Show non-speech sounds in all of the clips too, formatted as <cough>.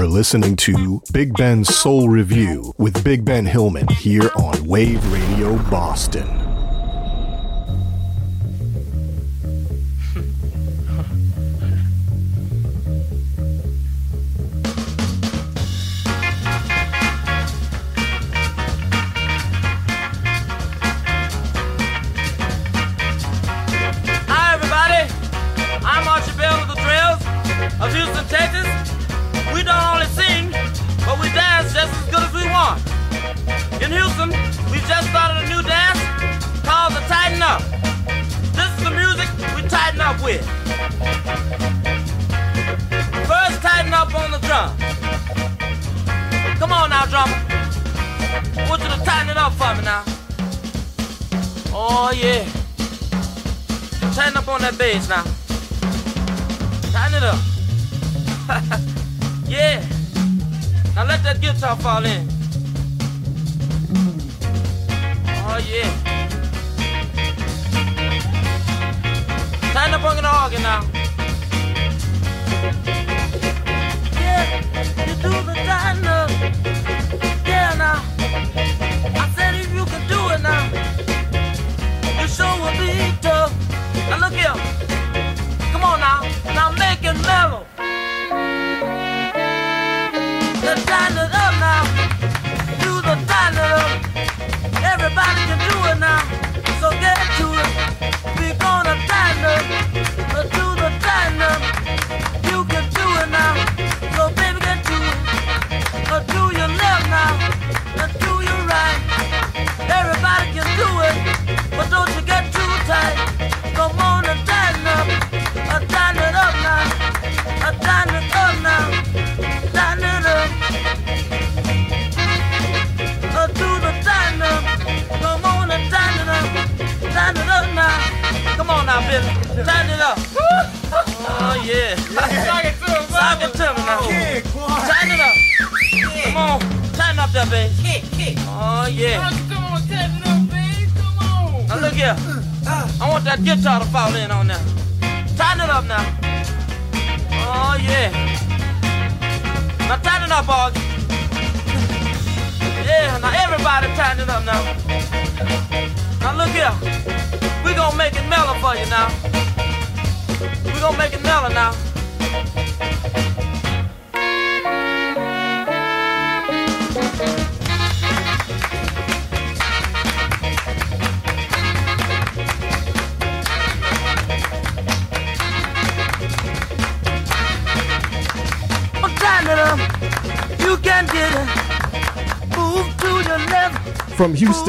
You're listening to Big Ben's Soul Revue with Big Ben Hillman here on Wave Radio Boston.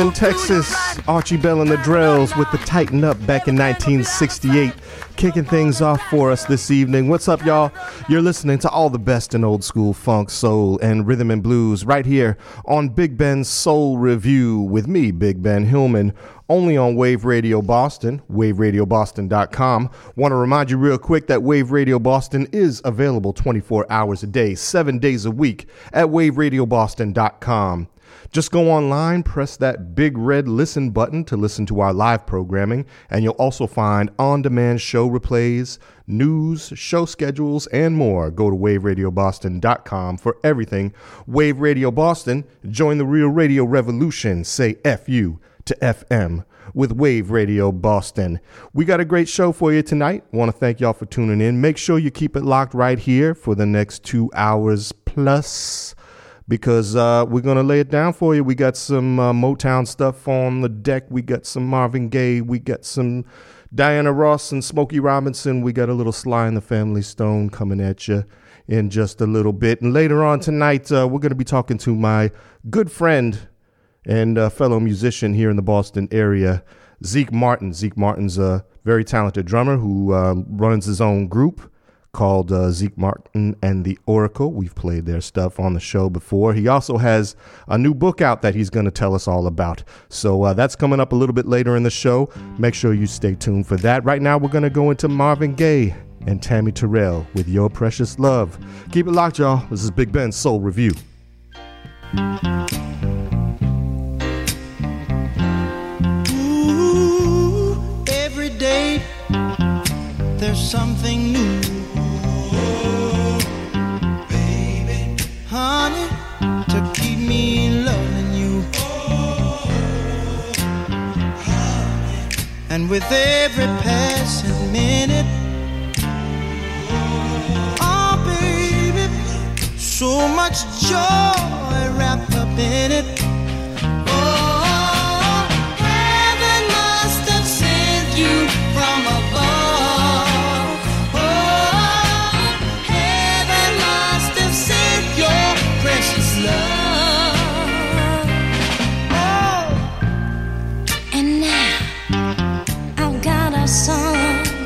Houston, Texas, Archie Bell and the Drells with the Tighten Up back in 1968, kicking things off for us this evening. What's up, y'all? You're listening to all the best in old school funk, soul, and rhythm and blues right here on Big Ben's Soul Revue with me, Big Ben Hillman, only on Wave Radio Boston, waveradioboston.com. Want to remind you real quick that Wave Radio Boston is available 24 hours a day, seven days a week at waveradioboston.com. Just go online, press that big red listen button to listen to our live programming, and you'll also find on demand show replays, news, show schedules, and more. Go to waveradioboston.com for everything. Wave Radio Boston, join the real radio revolution. Say FU to FM with Wave Radio Boston. We got a great show for you tonight. Want to thank y'all for tuning in. Make sure you keep it locked right here for the next two hours plus because uh, we're going to lay it down for you. We got some uh, Motown stuff on the deck. We got some Marvin Gaye. We got some Diana Ross and Smokey Robinson. We got a little Sly and the Family Stone coming at you in just a little bit. And later on tonight, uh, we're going to be talking to my good friend and uh, fellow musician here in the Boston area, Zeke Martin. Zeke Martin's a very talented drummer who uh, runs his own group called uh, Zeke Martin and the Oracle. We've played their stuff on the show before. He also has a new book out that he's going to tell us all about. So uh, that's coming up a little bit later in the show. Make sure you stay tuned for that. Right now, we're going to go into Marvin Gaye and Tammy Terrell with Your Precious Love. Keep it locked, y'all. This is Big Ben's Soul Revue. Ooh, every day there's something new And with every passing minute, oh baby, so much joy wrapped up in it.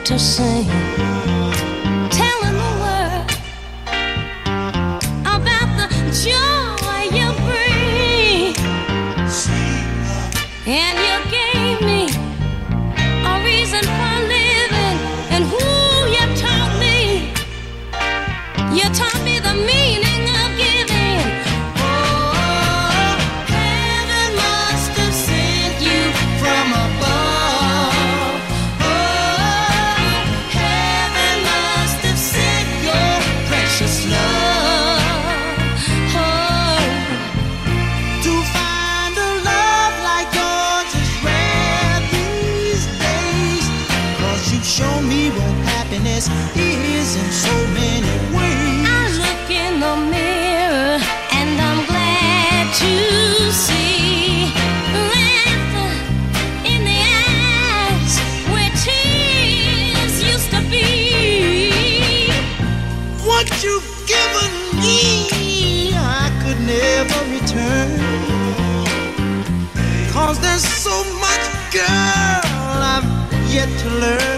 to sing to learn.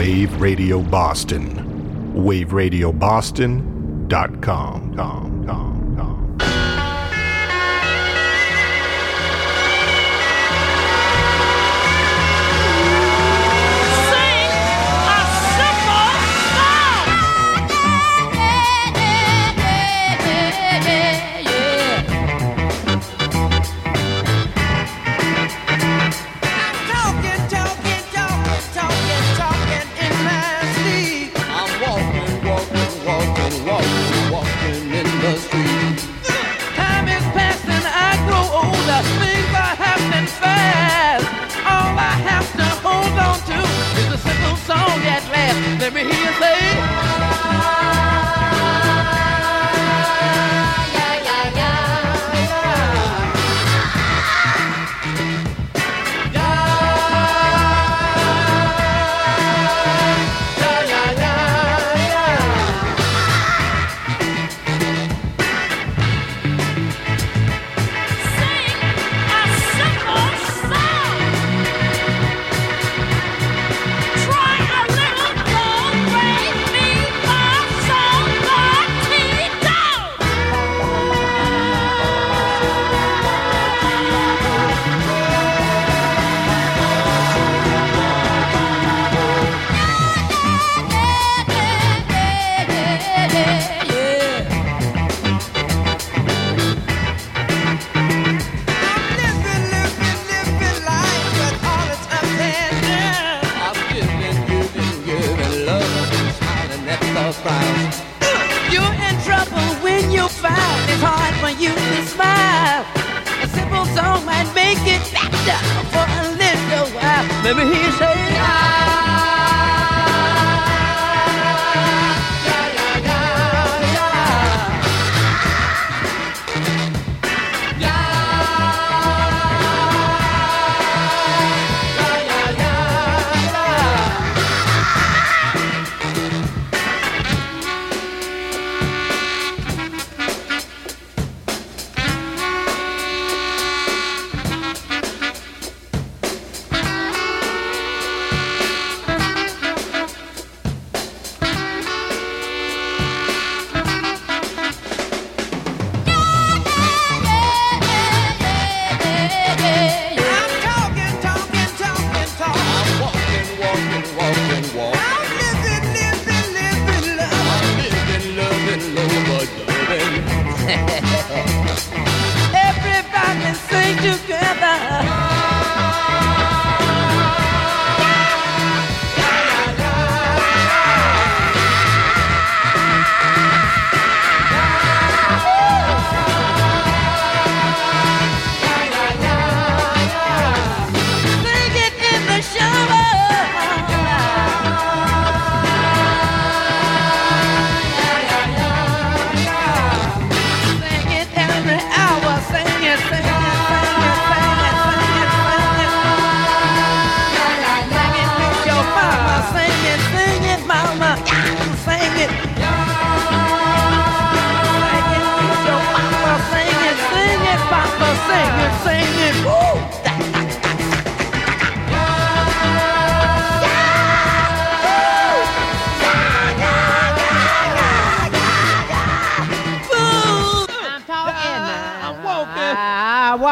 Wave Radio Boston. WaveRadioBoston.com.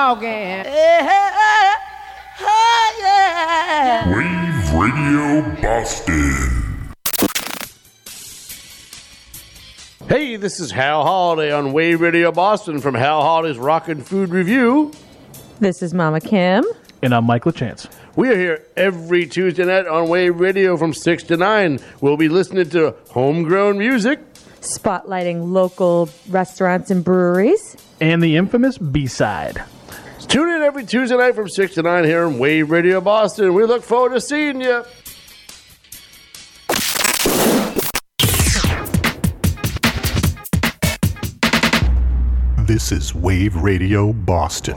I'm walking. Yeah. Oh, eh, eh, eh, yeah. Wave Radio Boston. Hey, this is Hal Holiday on Wave Radio Boston from Hal Holiday's Rockin' Food Review. This is Mama Kim. And I'm Michael Chance. We are here every Tuesday night on Wave Radio from 6 to 9. We'll be listening to homegrown music. Spotlighting local restaurants and breweries. And the infamous B side. Tune in every Tuesday night from 6 to 9 here on Wave Radio Boston. We look forward to seeing you. This is Wave Radio Boston.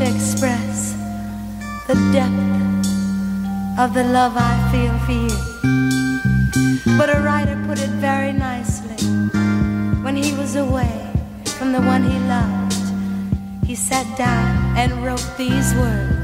to express the depth of the love I feel for you. But a writer put it very nicely. When he was away from the one he loved, he sat down and wrote these words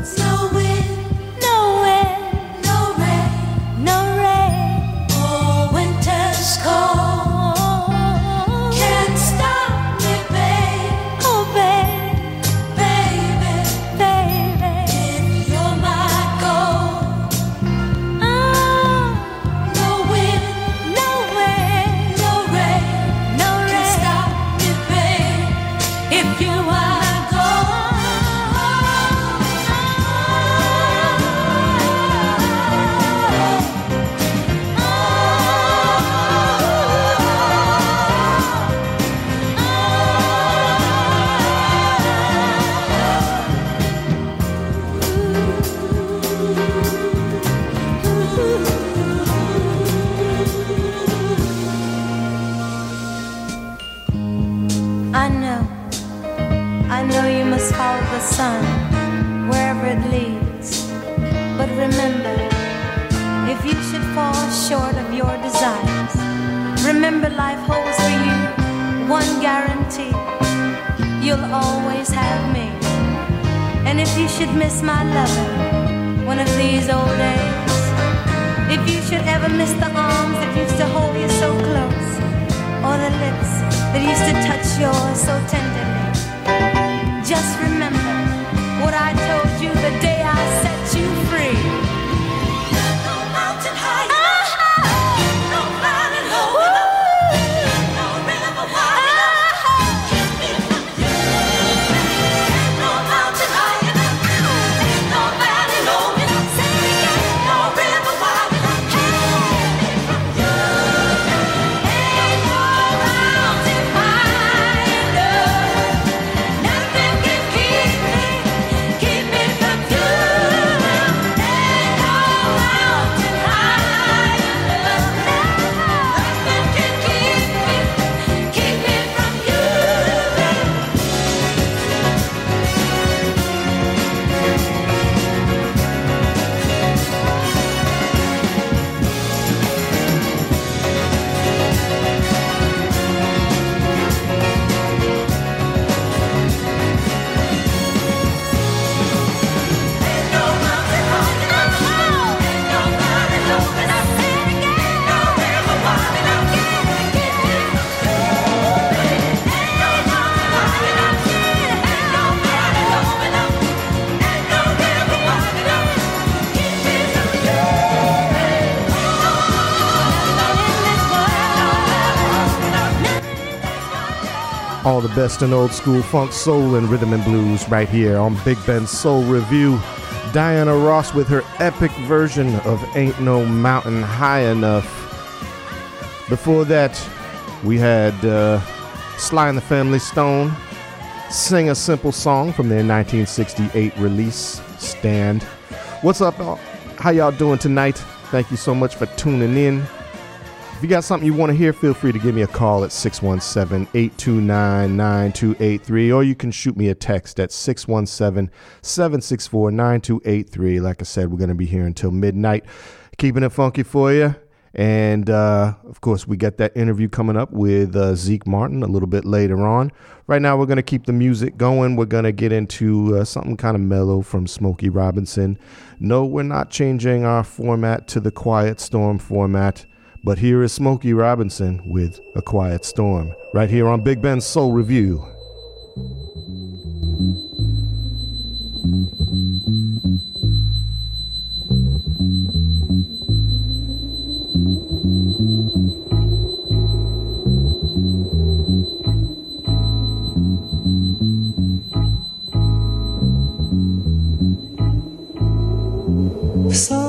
best in old school funk, soul, and rhythm and blues right here on Big Ben's Soul Revue. Diana Ross with her epic version of Ain't No Mountain High Enough. Before that, we had uh, Sly and the Family Stone sing a simple song from their 1968 release, Stand. What's up? How y'all doing tonight? Thank you so much for tuning in. If you got something you want to hear, feel free to give me a call at 617 829 9283, or you can shoot me a text at 617 764 9283. Like I said, we're going to be here until midnight, keeping it funky for you. And uh, of course, we got that interview coming up with uh, Zeke Martin a little bit later on. Right now, we're going to keep the music going. We're going to get into uh, something kind of mellow from Smokey Robinson. No, we're not changing our format to the Quiet Storm format. But here is Smokey Robinson with A Quiet Storm, right here on Big Ben's Soul Revue. soft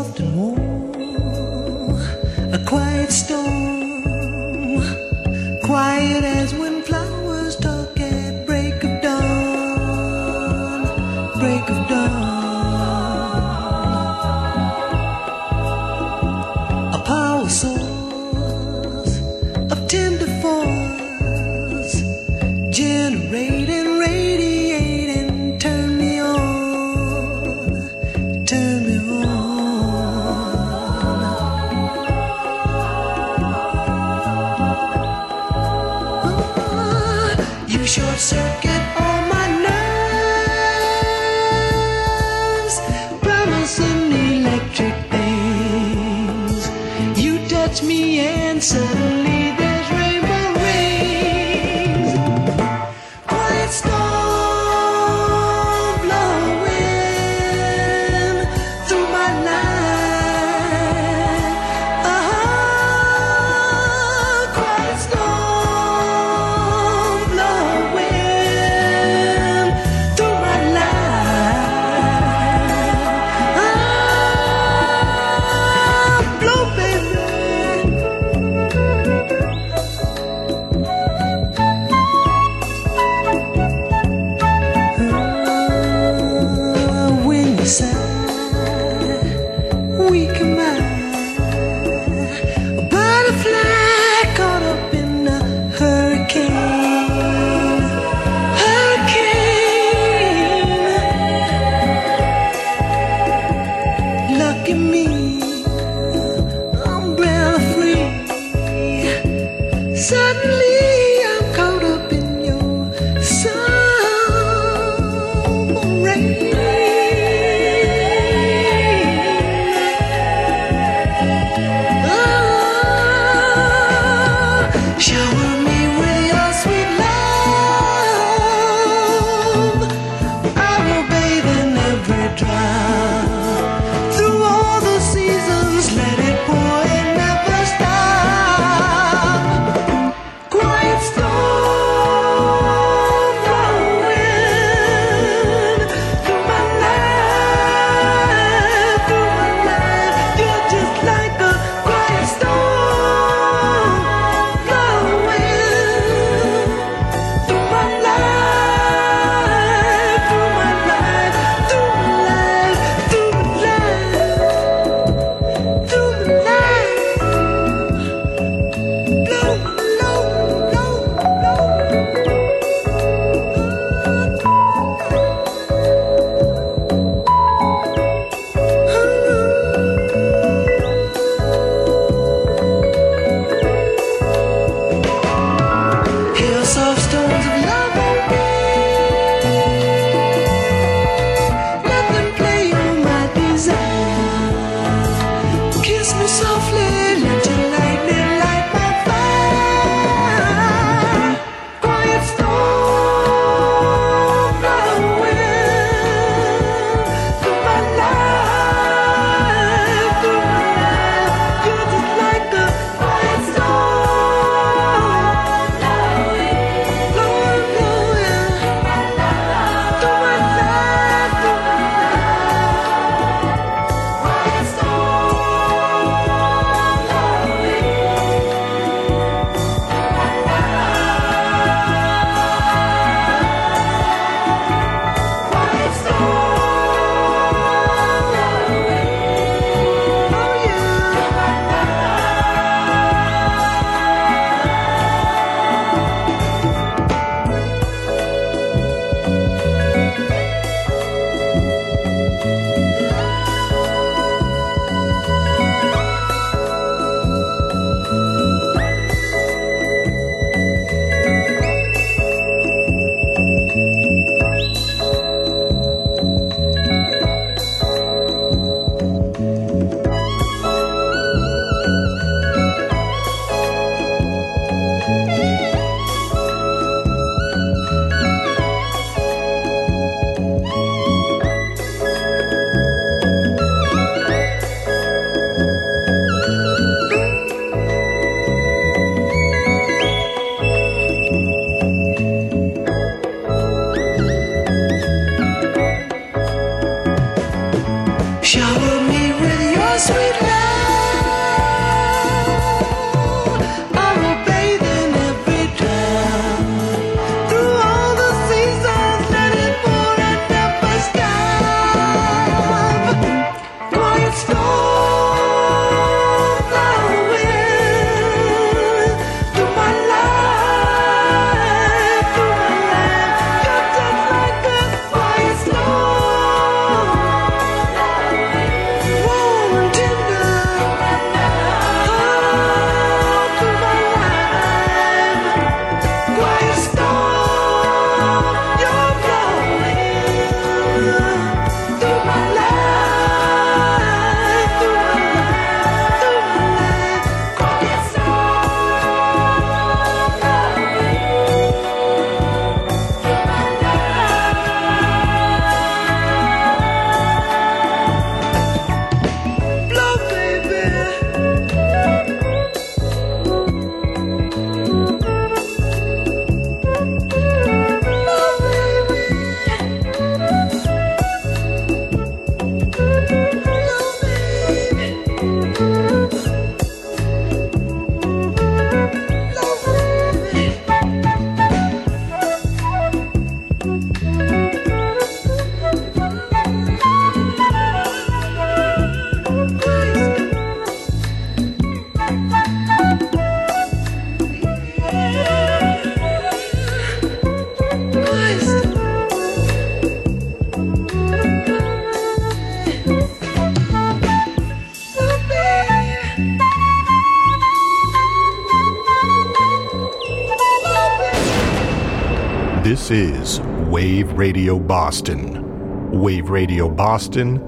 Wave Radio Boston. Wave Radio Boston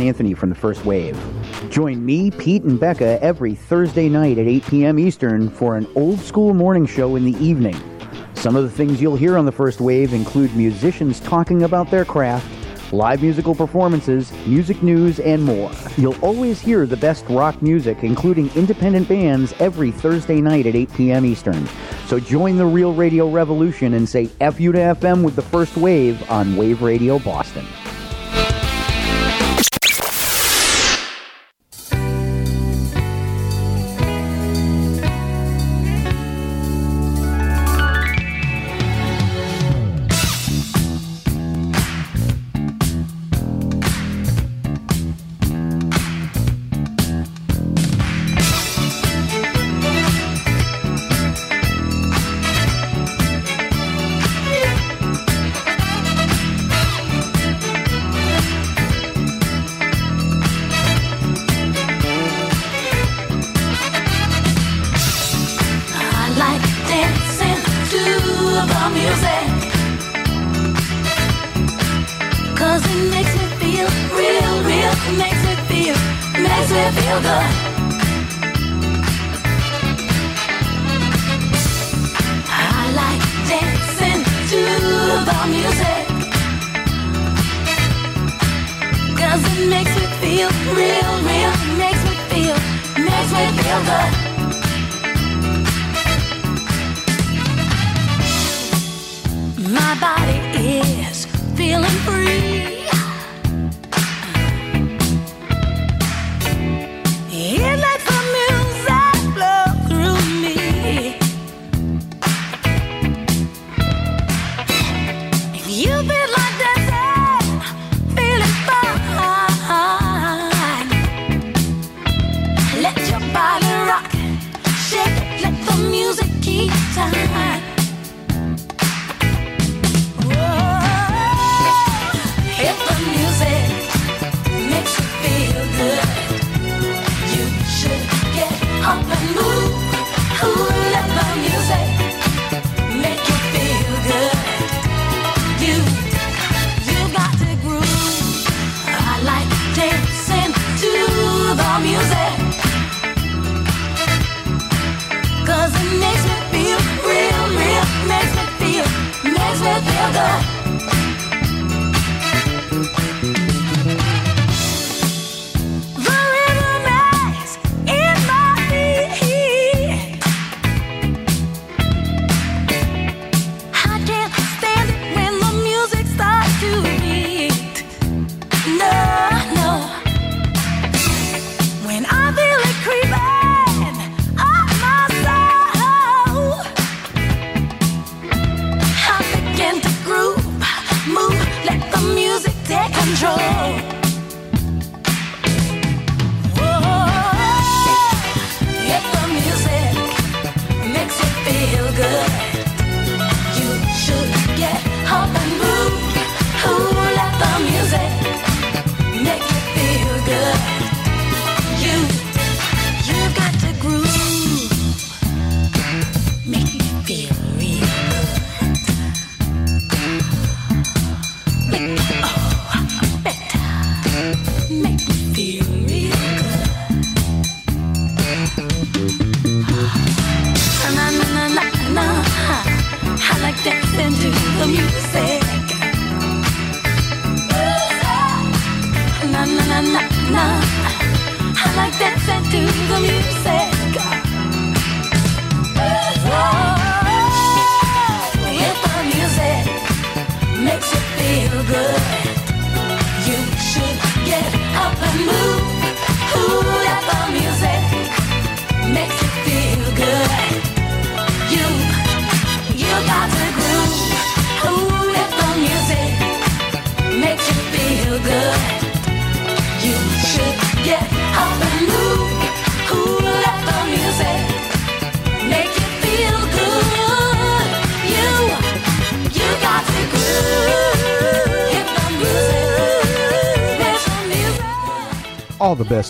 Anthony from the First Wave. Join me, Pete, and Becca every Thursday night at 8 p.m. Eastern for an old school morning show in the evening. Some of the things you'll hear on the First Wave include musicians talking about their craft, live musical performances, music news, and more. You'll always hear the best rock music, including independent bands, every Thursday night at 8 p.m. Eastern. So join the real radio revolution and say FU to FM with the first wave on Wave Radio Boston.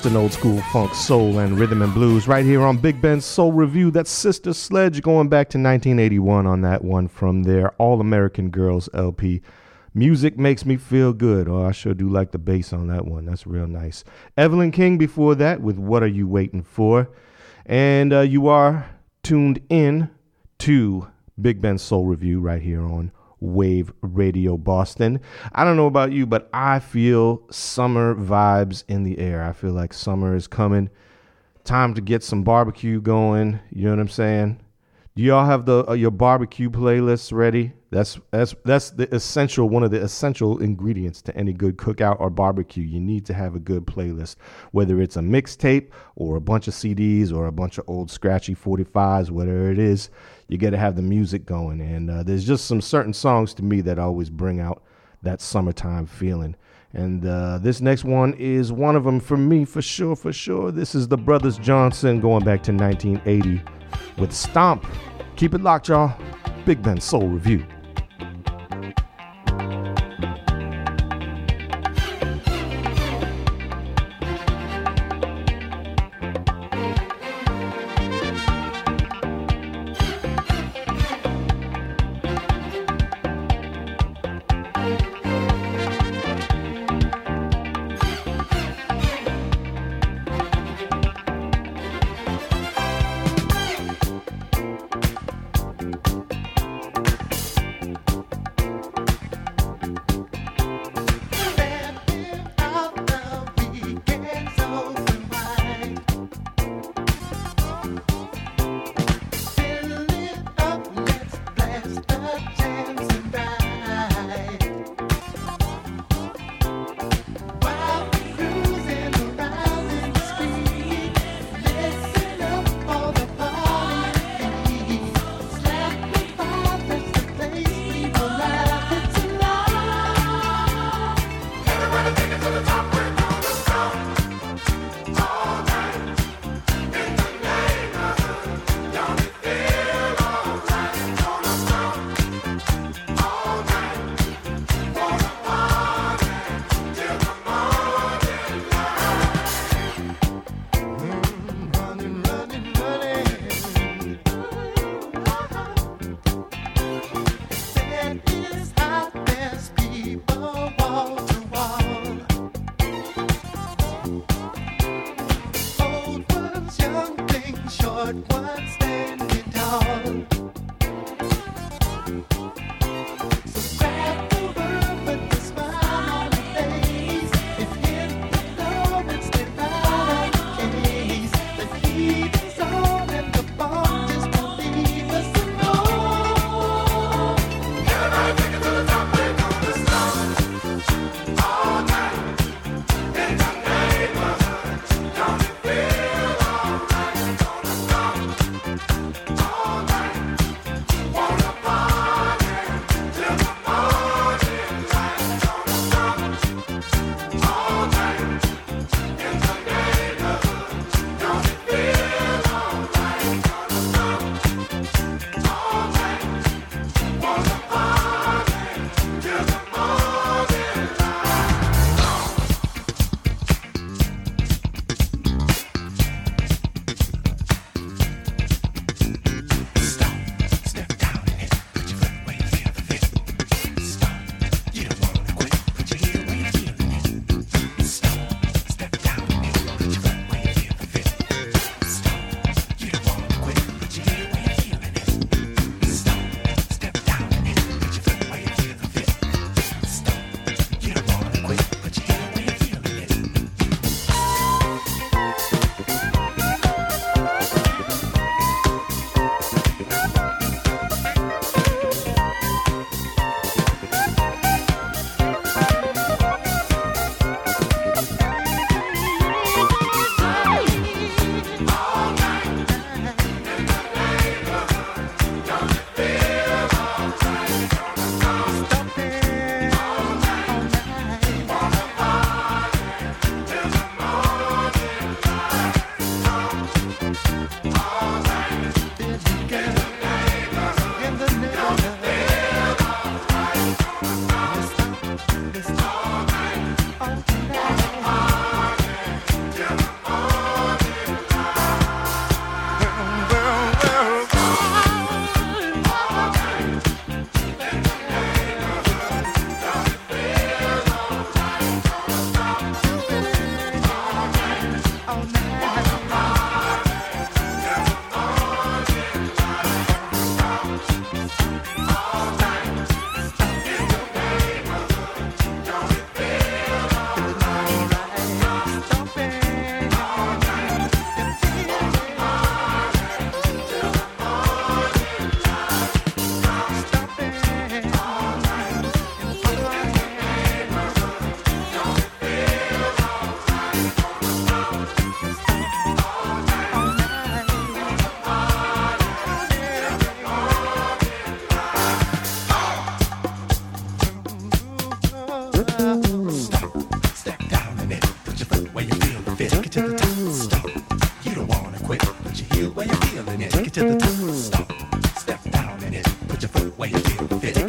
In old school funk, soul, and rhythm and blues right here on Big Ben's Soul Revue. That's Sister Sledge going back to 1981 on that one from their All American Girls LP. Music makes me feel good. Oh, I sure do like the bass on that one. That's real nice. Evelyn King before that with What Are You Waiting For? And uh, you are tuned in to Big Ben's Soul Revue right here on Wave Radio Boston. I don't know about you, but I feel summer vibes in the air. I feel like summer is coming. Time to get some barbecue going. You know what I'm saying? Do y'all have the uh, your barbecue playlists ready? That's that's that's the essential one of the essential ingredients to any good cookout or barbecue. You need to have a good playlist, whether it's a mixtape or a bunch of CDs or a bunch of old scratchy 45s, whatever it is. You got to have the music going, and uh, there's just some certain songs to me that always bring out that summertime feeling. And uh, this next one is one of them for me, for sure, for sure. This is the Brothers Johnson going back to 1980 with Stomp. Keep it locked, y'all. Big Ben Soul Revue.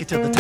to the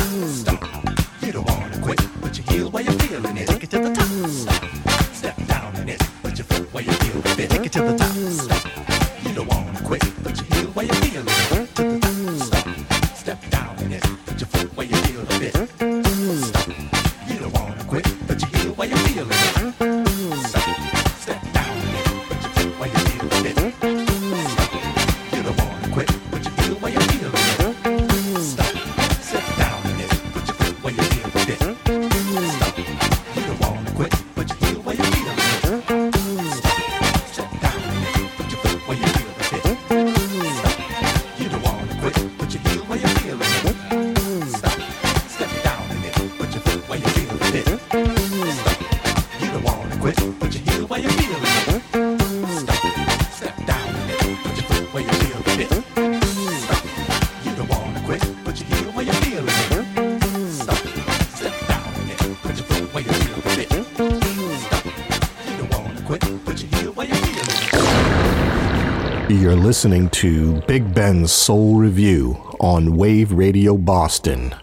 listening to Big Ben's Soul Revue on Wave Radio Boston.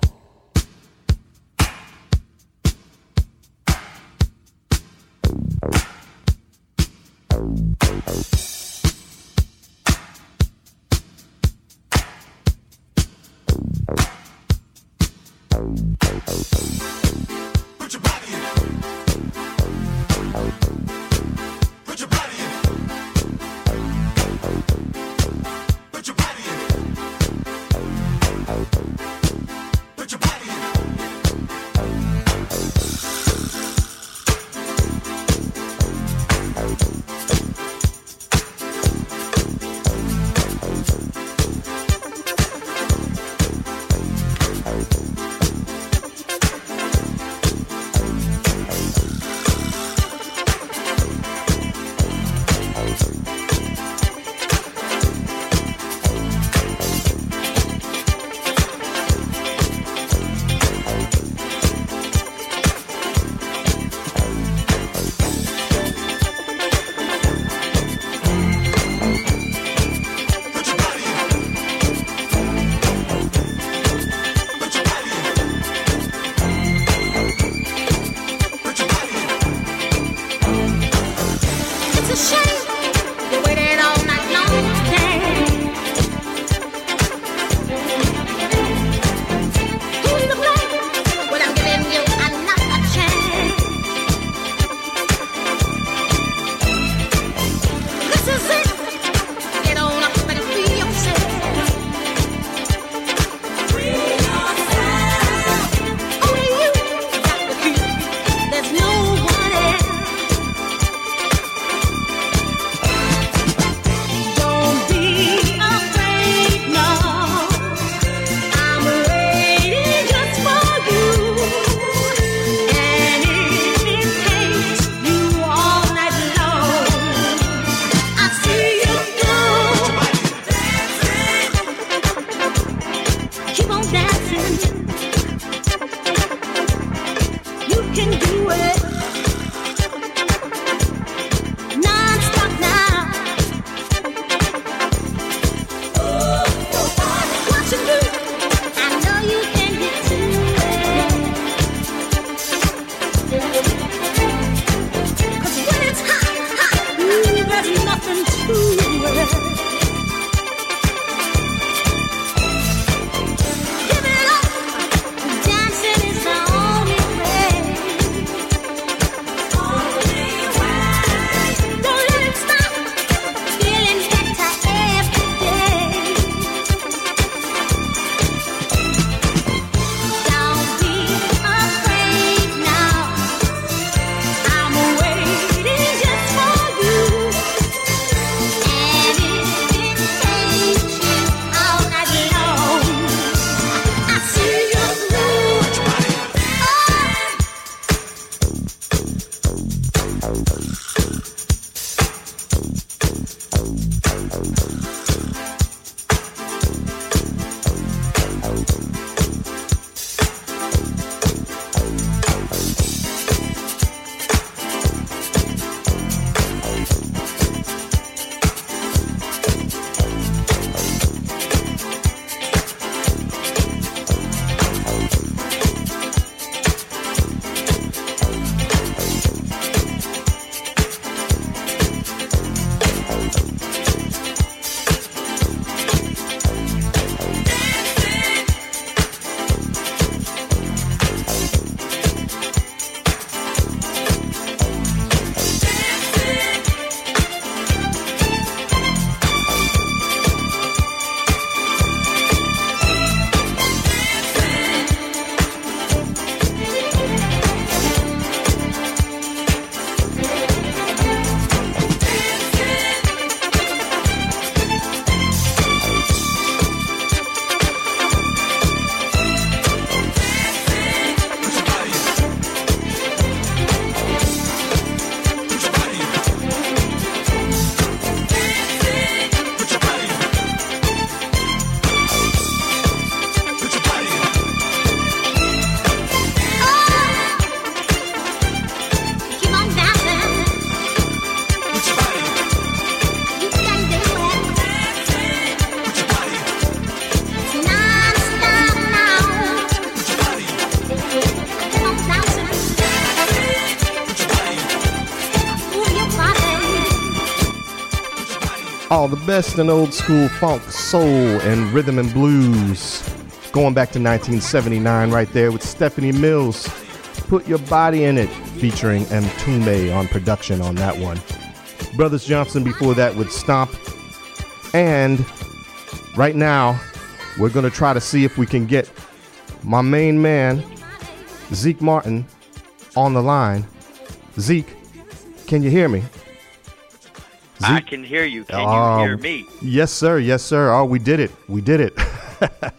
Best in old school funk, soul, and rhythm and blues. Going back to 1979 right there with Stephanie Mills. Put Your Body in It, featuring M. Tume on production on that one. Brothers Johnson before that with Stomp. And right now, we're going to try to see if we can get my main man, Zeke Martin, on the line. Zeke, can you hear me? I can hear you. Can Um, you hear me? Yes, sir. Yes, sir. Oh, we did it. We did it. <laughs>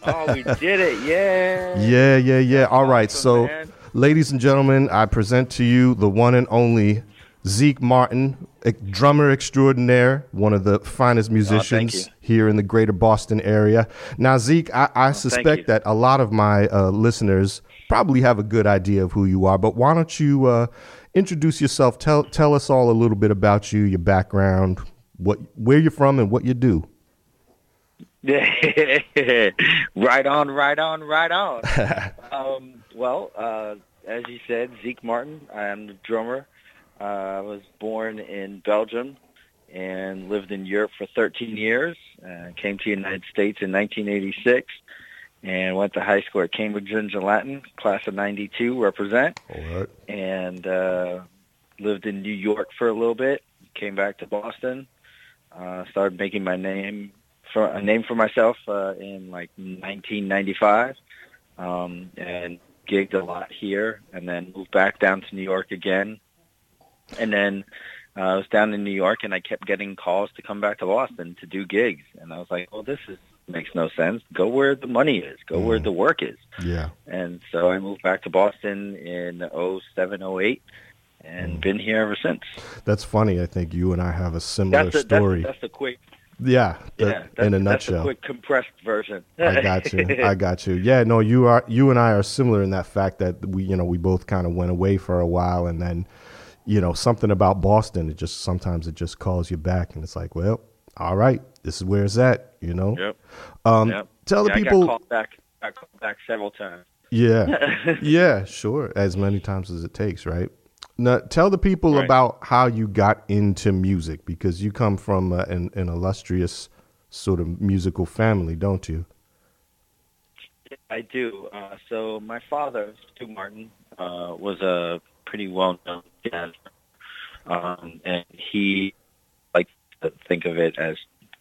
Oh, we did it. Yeah. Yeah, yeah, yeah. All right. So, man. ladies and gentlemen, I present to you the one and only Zeke Martin, a drummer extraordinaire, one of the finest musicians you. here in the greater Boston area. Now, Zeke, I, I suspect that a lot of my uh, listeners probably have a good idea of who you are, but why don't you uh, introduce yourself? Tell, tell us all a little bit about you, your background, what, where you're from, and what you do. <laughs> right on, right on, right on. <laughs> um, well, uh, as you said, Zeke Martin. I'm the drummer. Uh, I was born in Belgium and lived in Europe for 13 years. Uh, came to the United States in 1986 and went to high school at Cambridge Rindge and Latin, class of 92, represent. All right. and uh, lived in New York for a little bit. Came back to Boston. Uh, started making my name for a name for myself uh, in like 1995, um, and gigged a lot here, and then moved back down to New York again. And then uh, I was down in New York, and I kept getting calls to come back to Boston to do gigs, and I was like, "Well, this is makes no sense. Go where the money is. Go where mm. the work is." Yeah. And so I moved back to Boston in 07, 08, and mm. been here ever since. That's funny. I think you and I have a similar That's the, story. That's, that's the quick, yeah, the- yeah, that's, in a nutshell. quick compressed version. I got you. <laughs> I got you. Yeah, no, you are. You and I are similar in that fact that we, you know, we both kind of went away for a while, and then, you know, something about Boston. It just sometimes it just calls you back, and it's like, well, all right, this is where it's at. You know. Yep. Um, Yep. Tell the Yeah, I people. got called back. I got called back several times. Yeah, <laughs> yeah, sure. As many times as it takes, right? Now, tell the people Right. about how you got into music because you come from uh, an, an illustrious sort of musical family, don't you? I do. Uh, so my father, Stu Martin, uh, was a pretty well-known jazz, um, and he think of it as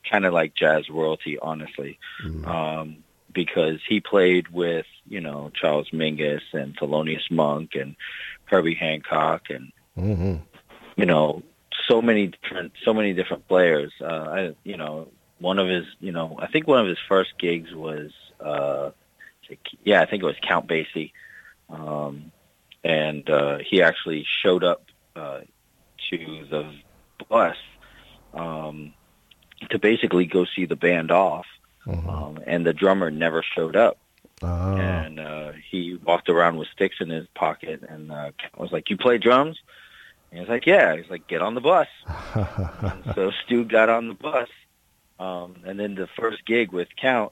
kind of like jazz royalty, honestly, um, because he played with you know Charles Mingus and Thelonious Monk and Herbie Hancock and Mm-hmm. you know, so many different, so many different players. Uh, I, you know, one of his, you know, I think one of his first gigs was, uh, yeah, I think it was Count Basie, um, and uh, he actually showed up uh, to the bus um, to basically go see the band off, um, and the drummer never showed up. Oh. And uh, he walked around with sticks in his pocket, and uh, I was like, "You play drums?" And he's like, "Yeah." He's like, "Get on the bus." <laughs> so Stu got on the bus, um, and then the first gig with Count,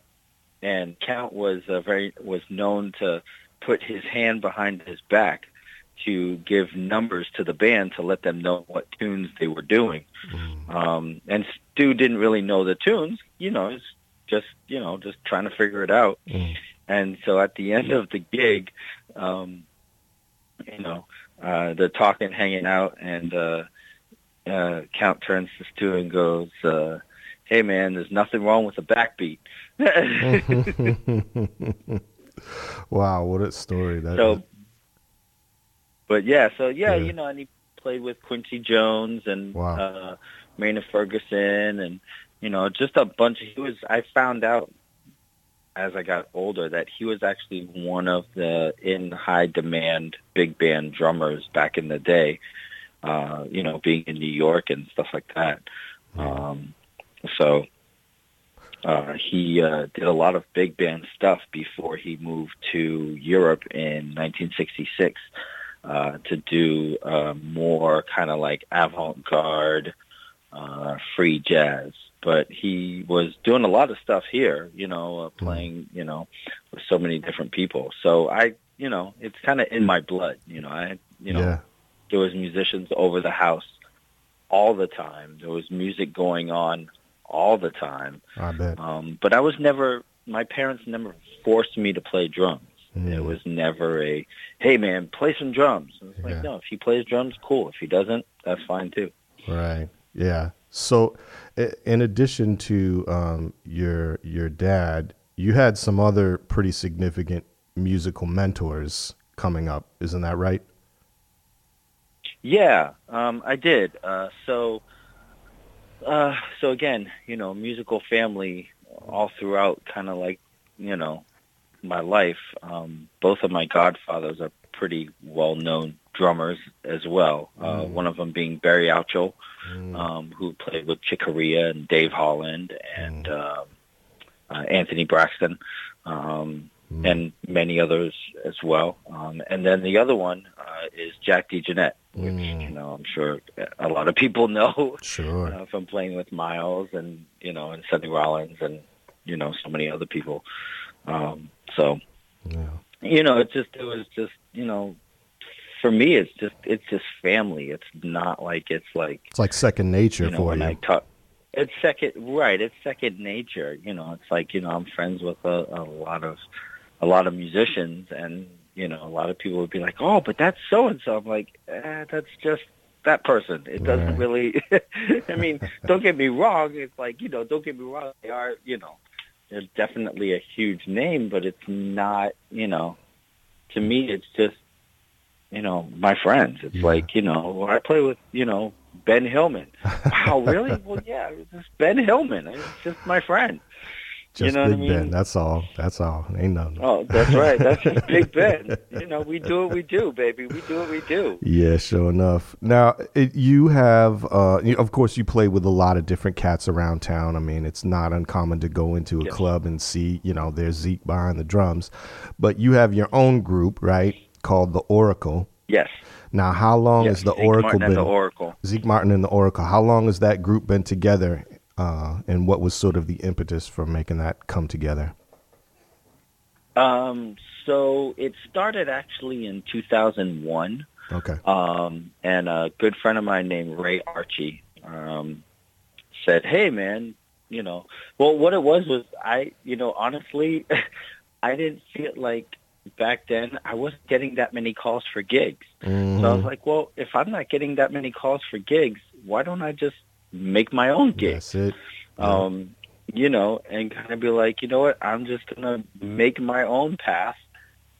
and Count was uh, very was known to put his hand behind his back to give numbers to the band to let them know what tunes they were doing. Um, and Stu didn't really know the tunes, you know, he's just you know just trying to figure it out. And so at the end of the gig, um, you know, uh, they're talking, hanging out, and uh, uh, Count turns to Stu and goes, uh, "Hey man, there's nothing wrong with the backbeat." <laughs> <laughs> wow, what a story that so, is. But yeah, so yeah, Yeah. you know, and he played with Quincy Jones and Wow. uh, Maynard Ferguson, and you know, just a bunch. Of, he was. I found out as I got older that he was actually one of the in high demand big band drummers back in the day. Uh, you know, being in New York and stuff like that. Um, so uh, he uh, did a lot of big band stuff before he moved to Europe in 1966 uh, to do uh, more kind of like avant-garde, uh, free jazz. But he was doing a lot of stuff here, you know, uh, playing, you know, with so many different people. So I, you know, it's kind of in my blood, you know. I, you know, yeah. there was musicians over the house all the time. There was music going on all the time. I bet. Um, but I was never. My parents never forced me to play drums. Mm. It was never a, hey man, play some drums. And it's like, no, if he plays drums, cool. If he doesn't, that's fine too. Right. Yeah. So, in addition to um, your your dad, you had some other pretty significant musical mentors coming up. Isn't that right? Yeah, um, I did. Uh, so, uh, so again, you know, musical family all throughout, kind of like, you know, my life. Um, both of my godfathers are pretty well-known drummers as well. Uh, one of them being Barry Altschul, um, who played with Chick Corea and Dave Holland and um uh, Anthony Braxton. Um, and many others as well. Um, and then the other one uh, is Jack DeJohnette, which you know I'm sure a lot of people <laughs> know Sure. uh, from playing with Miles and you know and Sonny Rollins and you know so many other people. Um, so you know, it just it was just you know for me it's just it's just family. It's not like it's like It's like second nature you know, for you. I talk, it's second, right? It's second nature. You know, it's like you know, I'm friends with a, a lot of a lot of musicians, and you know, a lot of people would be like, "Oh, but that's so and so." I'm like, eh, "That's just that person." It doesn't really. <laughs> I mean, don't get me wrong. It's like you know, don't get me wrong. They are, you know, they're definitely a huge name, but it's not. You know, to me, it's just you know, my friends. It's like, you know, I play with, you know, Ben Hillman. <laughs> Wow, really? well, yeah, it's Ben Hillman. It's just my friend. Just you know Big I mean? Ben. That's all. That's all. Ain't nothing. Oh, that's right. That's <laughs> just Big Ben. You know, we do what we do, baby. We do what we do. Yeah, sure enough. Now, it, you have, uh, you, of course, you play with a lot of different cats around town. I mean, it's not uncommon to go into a club and see, you know, there's Zeke behind the drums, but you have your own group, right, called the Oracle. Yes. Now, how long Yes, has the Zeke Oracle Martin been? the Oracle. Zeke Martin and the Oracle. How long has that group been together? Uh, and what was sort of the impetus for making that come together? Um, so it started actually in 2001. Okay. Um, and a good friend of mine named Ray Archie um, said, "Hey, man, you know, well, what it was was I, you know, honestly, <laughs> I didn't feel like back then I wasn't getting that many calls for gigs. So I was like, well, if I'm not getting that many calls for gigs, why don't I just make my own gigs? That's it. um, you know, and kind of be like, you know what, I'm just gonna make my own path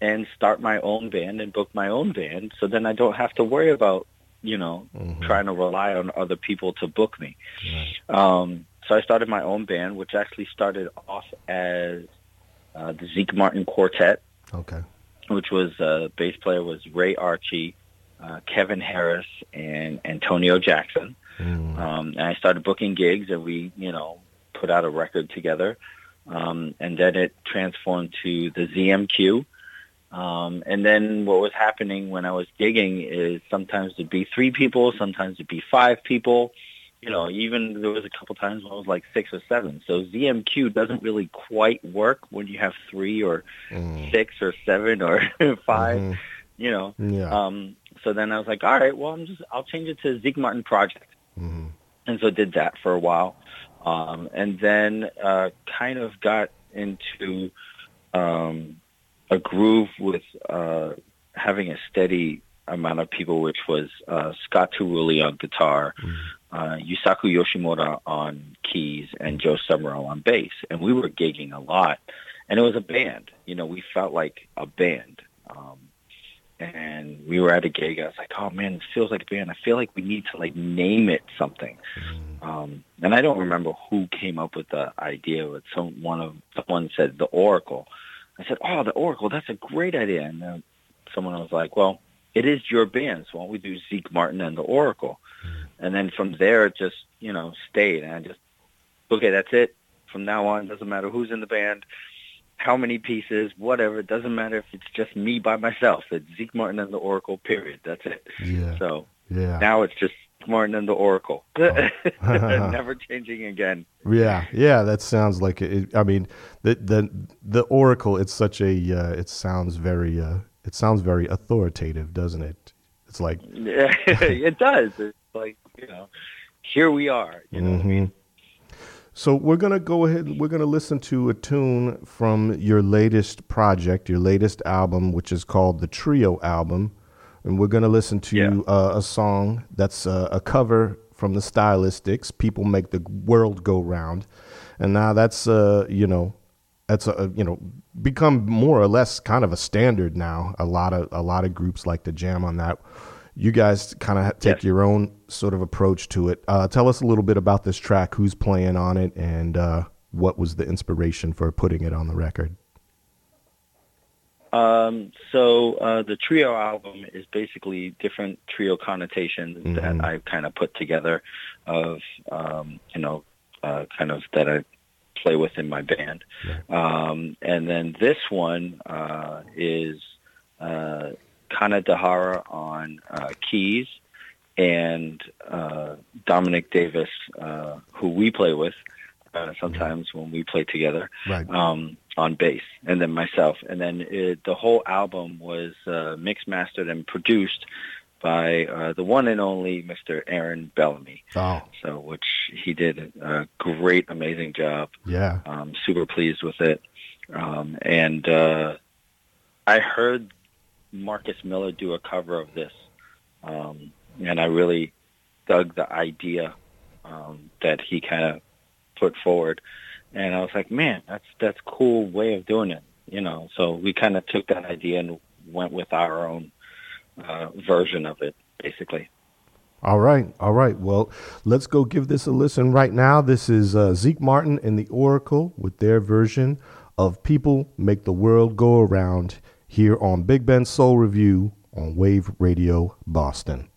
and start my own band and book my own band, so then I don't have to worry about, you know, trying to rely on other people to book me. Um, so I started my own band, which actually started off as uh, the Zeke Martin Quartet, Okay. which was uh, bass player was Ray Archie, uh, Kevin Harris, and Antonio Jackson. Um, and I started booking gigs, and we, you know, put out a record together. Um, and then it transformed to the ZMQ. Um, and then what was happening when I was gigging is sometimes it'd be three people, sometimes it'd be five people. You know, even there was a couple times when it was like six or seven. So ZMQ doesn't really quite work when you have three or six or seven or <laughs> 5 You know. Yeah. Um, so then I was like, all right, well, I'm just I'll change it to Zeke Martin Project and so did that for a while, um, and then uh, kind of got into um, a groove with uh, having a steady amount of people, which was uh, Scott Tarulli on guitar, uh, Yusaku Yoshimura on keys, and Joe Summerall on bass, and we were gigging a lot, and it was a band. You know, we felt like a band. Um, and we were at a gig. and I was like, "Oh man, this feels like a band. I feel like we need to like name it something." Um, and I don't remember who came up with the idea, but some one of someone said the Oracle. I said, "Oh, the Oracle. That's a great idea." And then someone was like, "Well, it is your band, so why don't we do Zeke Martin and the Oracle?" And then from there, it just you know stayed, and I just okay, that's it. From now on, doesn't matter who's in the band how many pieces, whatever. It doesn't matter if it's just me by myself. It's Zeke Martin and the Oracle, period. That's it. Yeah. So Yeah. now it's just Martin and the Oracle. <laughs> <laughs> Never changing again. Yeah, yeah, that sounds like it. I mean, the the the Oracle. It's such a. Uh, it sounds very. Uh, it sounds very authoritative, doesn't it? It's like. <laughs> it does. It's like, you know, here we are. You know what I mean? So we're gonna go ahead. We're gonna listen to a tune from your latest project, your latest album, which is called the Trio album, and we're gonna listen to uh, a song that's uh, a cover from the Stylistics. People make the world go round, and now that's uh, you know, that's a you know become more or less kind of a standard now. A lot of a lot of groups like to jam on that. You guys kind of take Yes. your own sort of approach to it. Uh, tell us a little bit about this track, who's playing on it, and uh, what was the inspiration for putting it on the record. Um, so uh, the trio album is basically different trio connotations that I kind of put together of um, you know uh, kind of that I play with in my band, um, and then this one uh, is uh, Kana Dahara on uh, keys and uh, Dominic Davis, uh, who we play with uh, sometimes when we play together Right. um, on bass, and then myself. And then it, the whole album was uh, mixed, mastered, and produced by uh, the one and only Mr. Aaron Bellamy. Oh, So, which he did a great, amazing job. yeah. Um, super pleased with it. Um, and uh, I heard Marcus Miller do a cover of this, um, and I really dug the idea um, that he kind of put forward. And I was like, man, that's that's cool way of doing it, you know. So we kind of took that idea and went with our own uh, version of it, basically. All right, all right. Well, let's go give this a listen right now. This is uh, Zeke Martin and the Oracle with their version of "People Make the World Go Around" here on Big Ben Soul Revue on Wave Radio Boston.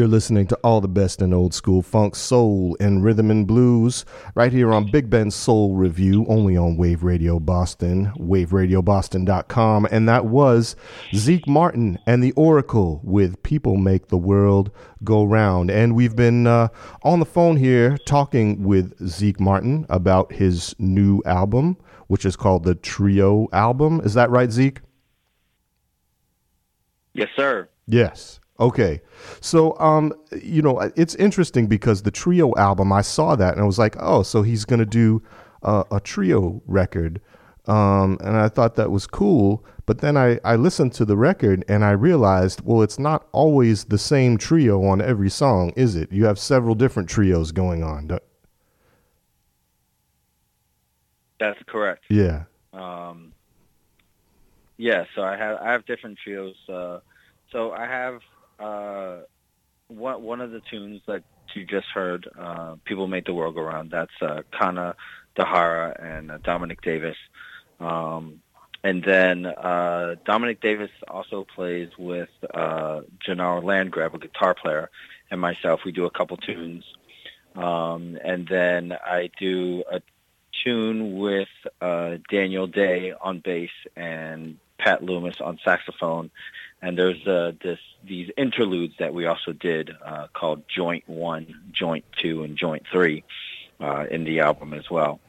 You're listening to all the best in old school funk, soul, and rhythm and blues right here on Big Ben Soul Revue, only on Wave Radio Boston, waveradioboston.com. And that was Zeke Martin and the Oracle with People Make the World Go Round. And we've been uh, on the phone here talking with Zeke Martin about his new album, which is called the Trio album. Is that right, Zeke? Yes, sir. Yes. Okay. So, um, you know, it's interesting because the trio album, I saw that and I was like, oh, so he's going to do uh, a trio record. Um, and I thought that was cool. But then I, I listened to the record and I realized, well, it's not always the same trio on every song, is it? You have several different trios going on. That's correct. Yeah. Um, yeah, so I have I have different trios. Uh, so I have uh, one one of the tunes that you just heard, uh, "People Make the World Go Round." That's uh, Kana Dahara and uh, Dominic Davis. Um, and then uh, Dominic Davis also plays with uh, Gennaro Landgrab, a guitar player, and myself. We do a couple tunes. Um, and then I do a tune with uh, Daniel Day on bass and Pat Loomis on saxophone. And there's uh, this these interludes that we also did uh, called Joint One, Joint Two, and Joint Three uh, in the album as well.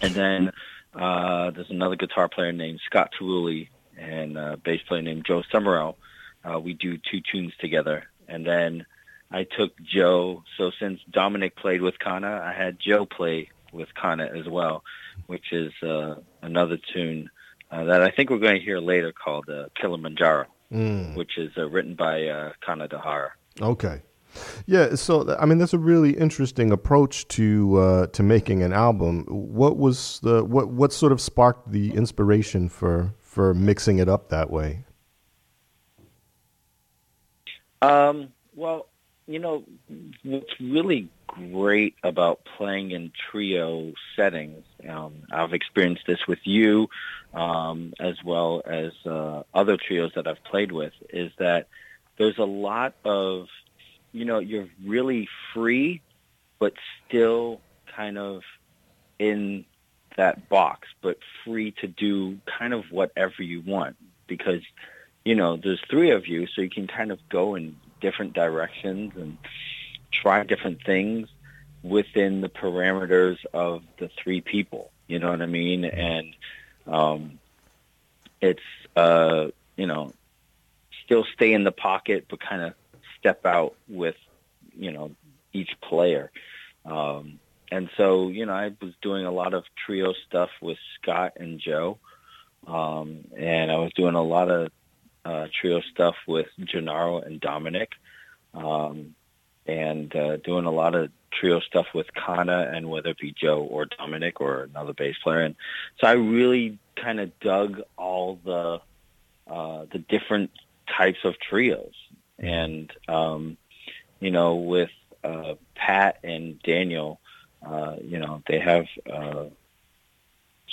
And then uh, there's another guitar player named Scott Tarulli and a bass player named Joe Summerall. Uh, we do two tunes together. And then I took Joe. So since Dominic played with Kana, I had Joe play with Kana as well, which is uh, another tune uh, that I think we're going to hear later called uh, Kilimanjaro, Mm. which is uh, written by uh, Kana Dahara. Okay. Yeah, so I mean that's a really interesting approach to uh, to making an album. What was the what what sort of sparked the inspiration for for mixing it up that way? Um, well, you know, what's really great about playing in trio settings, um, I've experienced this with you, um, as well as uh, other trios that I've played with, is that there's a lot of, you know, you're really free, but still kind of in that box, but free to do kind of whatever you want because you know, there's three of you, so you can kind of go in different directions and try different things within the parameters of the three people. You know what I mean? And um, it's uh, you know, still stay in the pocket, but kind of step out with you know each player. Um, and so you know, I was doing a lot of trio stuff with Scott and Joe, um, and I was doing a lot of uh, trio stuff with Gennaro and Dominic, um, and uh, doing a lot of trio stuff with Kana and whether it be Joe or Dominic or another bass player. And so I really kind of dug all the uh, the different types of trios. And um, you know, with uh, Pat and Daniel, uh, you know, they have uh,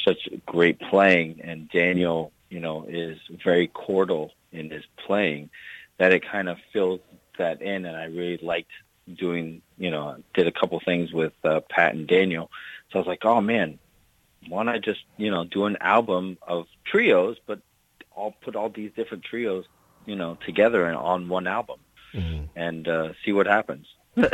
such great playing, and Daniel, you know, is very chordal in his playing that it kind of fills that in, and I really liked doing, you know, did a couple things with uh, Pat and Daniel. So I was like, oh man, why not just, you know, do an album of trios, but I'll put all these different trios, you know, together and on one album and uh, see what happens. <laughs>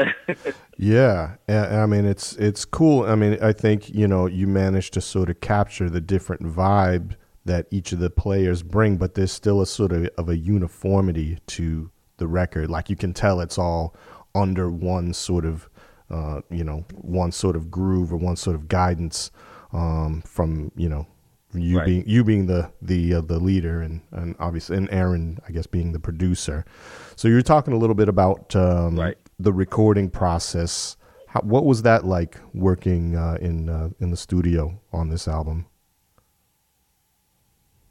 Yeah, I mean it's it's cool. I mean I think you know you managed to sort of capture the different vibe that each of the players bring, but there's still a sort of of a uniformity to the record. Like you can tell it's all under one sort of uh, you know one sort of groove or one sort of guidance um, from you know you Right. being you being the the uh, the leader and and obviously and Aaron I guess being the producer. So you're talking a little bit about um, the recording process. How, what was that like working uh, in uh, in the studio on this album?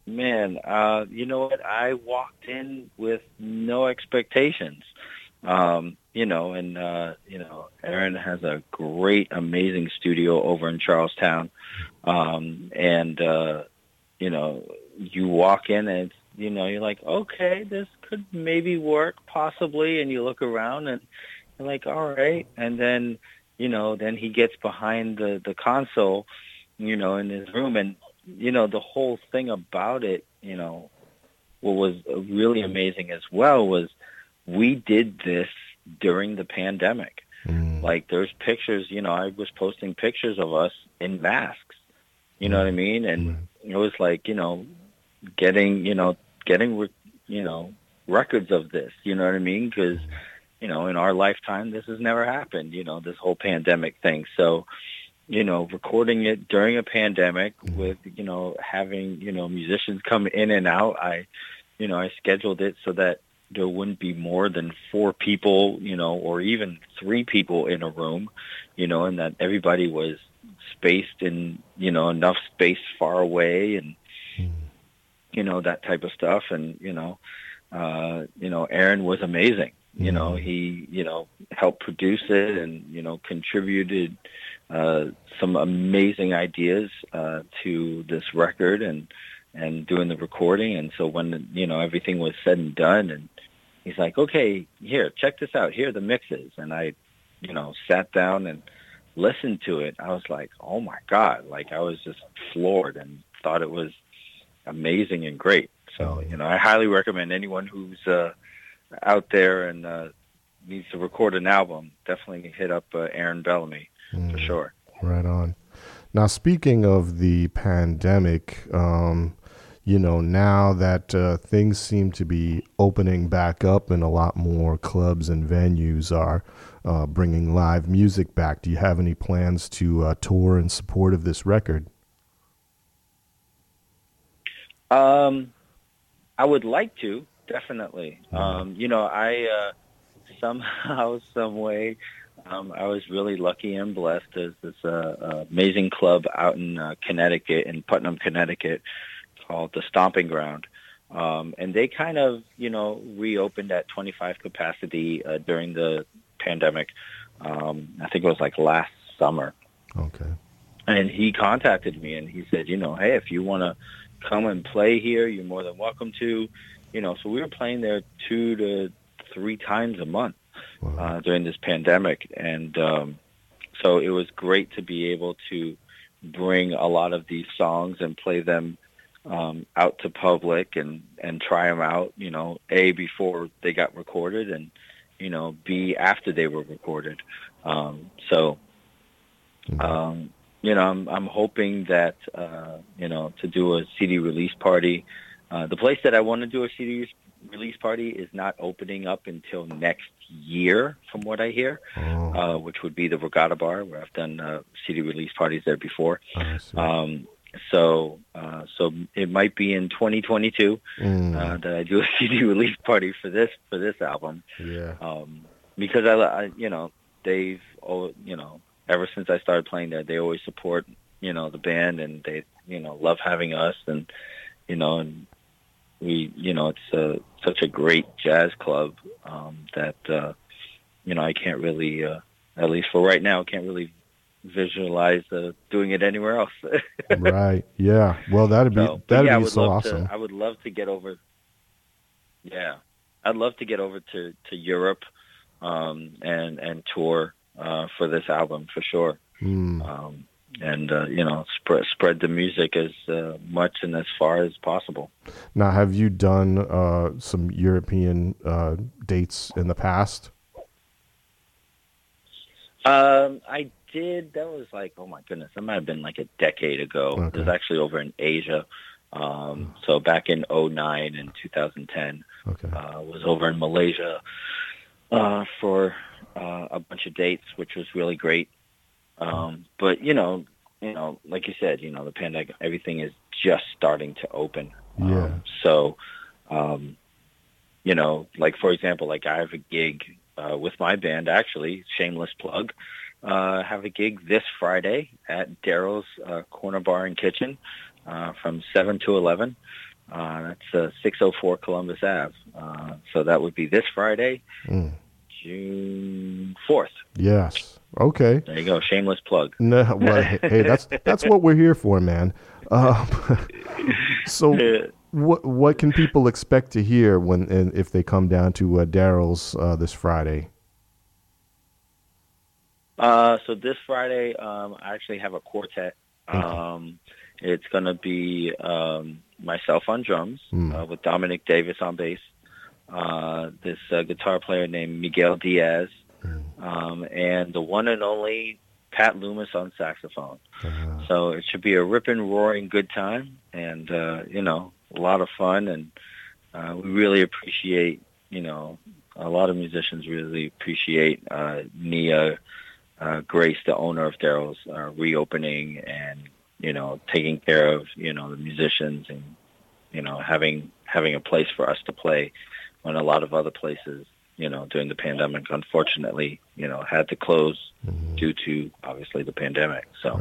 Man, uh, you know what? I walked in with no expectations. Um, you know, and uh, you know, Aaron has a great, amazing studio over in Charlestown. Um, and uh, you know, you walk in and you know, you're like, okay, this could maybe work possibly, and you look around and you're like, all right, and then you know, then he gets behind the the console, you know, in his room, and you know, the whole thing about it, you know, what was really amazing as well was we did this during the pandemic. Like there's pictures, you know, I was posting pictures of us in masks. You know what I mean? And it was like, you know, getting, you know, getting, you know, records of this. You know what I mean? Because, you know, in our lifetime, this has never happened. You know, this whole pandemic thing. So, you know, recording it during a pandemic with, you know, having, you know, musicians come in and out. I, you know, I scheduled it so that there wouldn't be more than four people, you know, or even three people in a room, you know, and that everybody was spaced in, you know, enough space far away and, you know, that type of stuff. And, you know, uh, you know, Aaron was amazing. You know, he, you know, helped produce it and, you know, contributed, uh, some amazing ideas, uh, to this record and, and doing the recording. And so when, you know, everything was said and done and he's like, okay, here, check this out. Here are the mixes. And I, you know, sat down and listened to it. I was like, oh my God. Like I was just floored and thought it was amazing and great. So, you know, I highly recommend anyone who's, uh, out there and, uh, needs to record an album, definitely hit up uh, Aaron Bellamy for sure. Right on. Now, speaking of the pandemic, um, you know, now that uh, things seem to be opening back up and a lot more clubs and venues are uh, bringing live music back, do you have any plans to uh, tour in support of this record? Um, I would like to definitely. Um, you know, I uh, somehow, <laughs> some way, um, I was really lucky and blessed. There's this uh, amazing club out in uh, Connecticut, in Putnam, Connecticut, called the Stomping Ground. Um, and they kind of, you know, reopened at 25 capacity uh, during the pandemic. Um, I think it was like last summer. Okay. And he contacted me and he said, you know, hey, if you want to come and play here, you're more than welcome to. You know, so we were playing there two to three times a month uh, during this pandemic, and um, so it was great to be able to bring a lot of these songs and play them um, out to public and and try them out. You know, a before they got recorded, and you know, b after they were recorded. Um, so, um, you know, I'm I'm hoping that uh, you know to do a CD release party. Uh, the place that I want to do a CD release party is not opening up until next year, from what I hear, uh, which would be the Regatta Bar, where I've done uh, CD release parties there before. Um, so, uh, so it might be in 2022 Mm. uh, that I do a <laughs> CD release party for this for this album Yeah. um, because I, I, you know, they've, oh, you know, ever since I started playing there, they always support, you know, the band and they, you know, love having us and, you know, and we, you know, it's uh such a great jazz club um, that, uh, you know, I can't really, uh, at least for right now, can't really visualize uh, doing it anywhere else. <laughs> right. Yeah. Well, that'd be So, that'd yeah, be so awesome. To, I would love to get over. Yeah, I'd love to get over to to Europe, um, and and tour uh, for this album for sure. Mm. Um, and uh, you know, spread spread the music as uh, much and as far as possible. Now, have you done uh, some European uh, dates in the past? Um, I did. That was like, oh my goodness, that might have been like a decade ago. It was actually over in Asia. Um, so back in '09 and 2010, Okay. uh, was over in Malaysia uh, for uh, a bunch of dates, which was really great. Um, but you know, you know, like you said, you know, the pandemic, everything is just starting to open. Yeah. So, um, you know, like for example, like I have a gig uh, with my band. Actually, shameless plug. Uh, have a gig this Friday at Darryl's uh, Corner Bar and Kitchen uh, from seven to eleven. Uh, that's uh, 604 Columbus Ave. Uh, so that would be this Friday, Mm. June 4th. Yes. Okay. There you go. Shameless plug. <laughs> No, well, hey, that's that's what we're here for, man. Um, <laughs> so, what what can people expect to hear when if they come down to uh, Darryl's uh, this Friday? Uh, so this Friday, um, I actually have a quartet. Um, it's going to be um, myself on drums Mm. uh, with Dominic Davis on bass, uh, this uh, guitar player named Miguel Diaz, um, and the one and only Pat Loomis on saxophone. So it should be a ripping, roaring good time, and uh, you know, a lot of fun, and uh, we really appreciate, you know, a lot of musicians really appreciate uh, Nia uh, Grace, the owner of Darryl's, uh, reopening and you know taking care of you know the musicians and you know having having a place for us to play when a lot of other places you know during the pandemic unfortunately you know had to close due to obviously the pandemic. So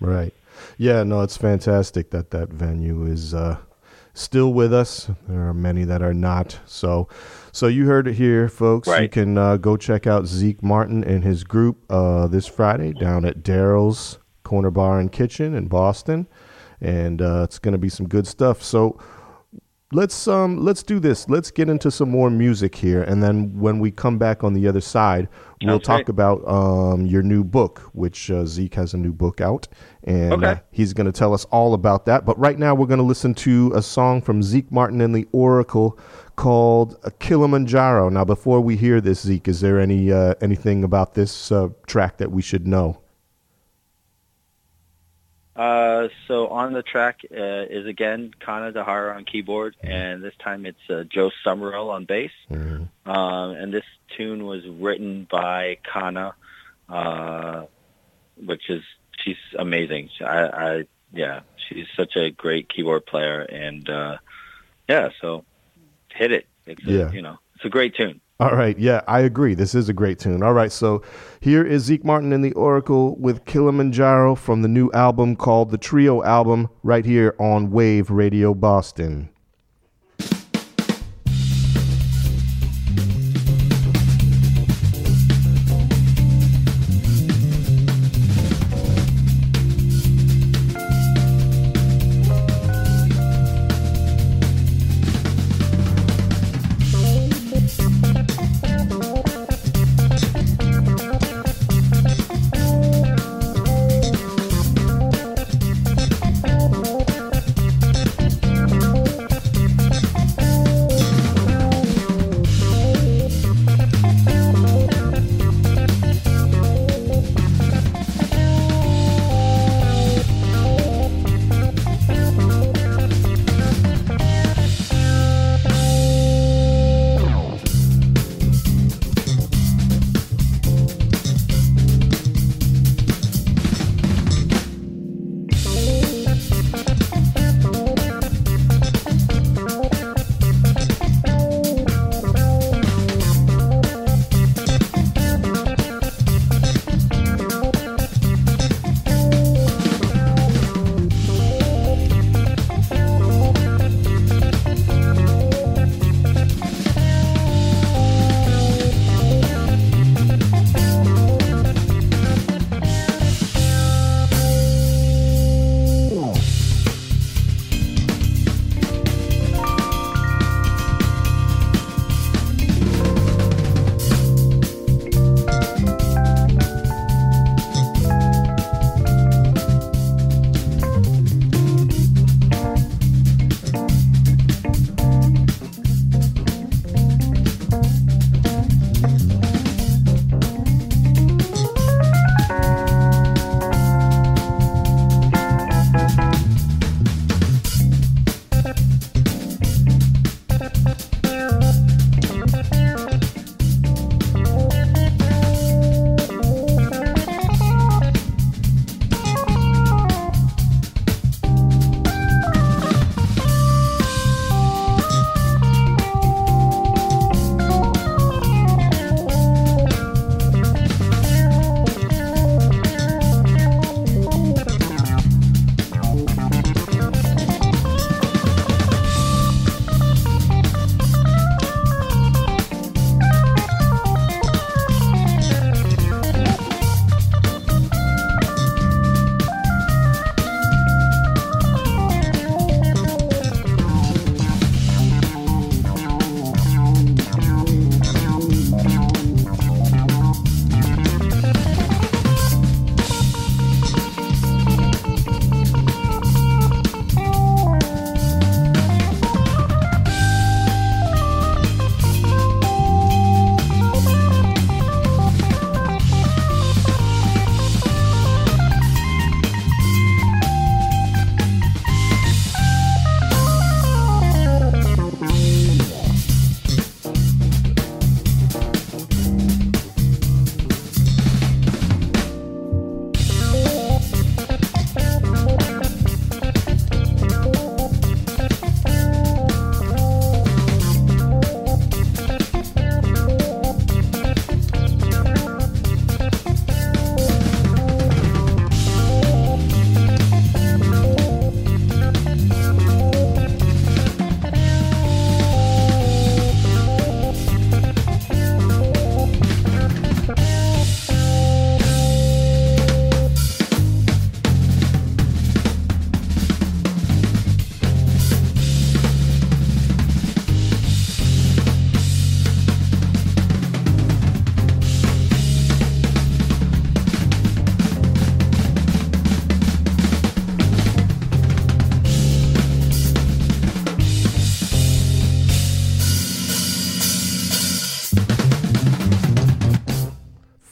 Right. Yeah, no, it's fantastic that that venue is uh, still with us. There are many that are not. So, so you heard it here, folks. You can uh, go check out Zeke Martin and his group uh, this Friday down at Darryl's Corner Bar and Kitchen in Boston, and uh, it's going to be some good stuff. So. Let's um let's do this. Let's get into some more music here, and then when we come back on the other side, we'll talk about um your new book, which uh, Zeke has a new book out, and Okay. uh, he's going to tell us all about that. But right now, we're going to listen to a song from Zeke Martin and the Oracle called Kilimanjaro. Now, before we hear this, Zeke, is there any uh, anything about this uh, track that we should know? Uh, so on the track uh, is again Kana Dahara on keyboard, and this time it's uh, Joe Summerall on bass. Um, and this tune was written by Kana, uh, which is she's amazing. I, I yeah, she's such a great keyboard player, and uh, yeah, so hit it. It's a, Yeah. you know, it's a great tune. All right, yeah, I agree. This is a great tune. All right, so here is Zeke Martin and the Oracle with Kilimanjaro from the new album called the Trio album, right here on Wave Radio Boston.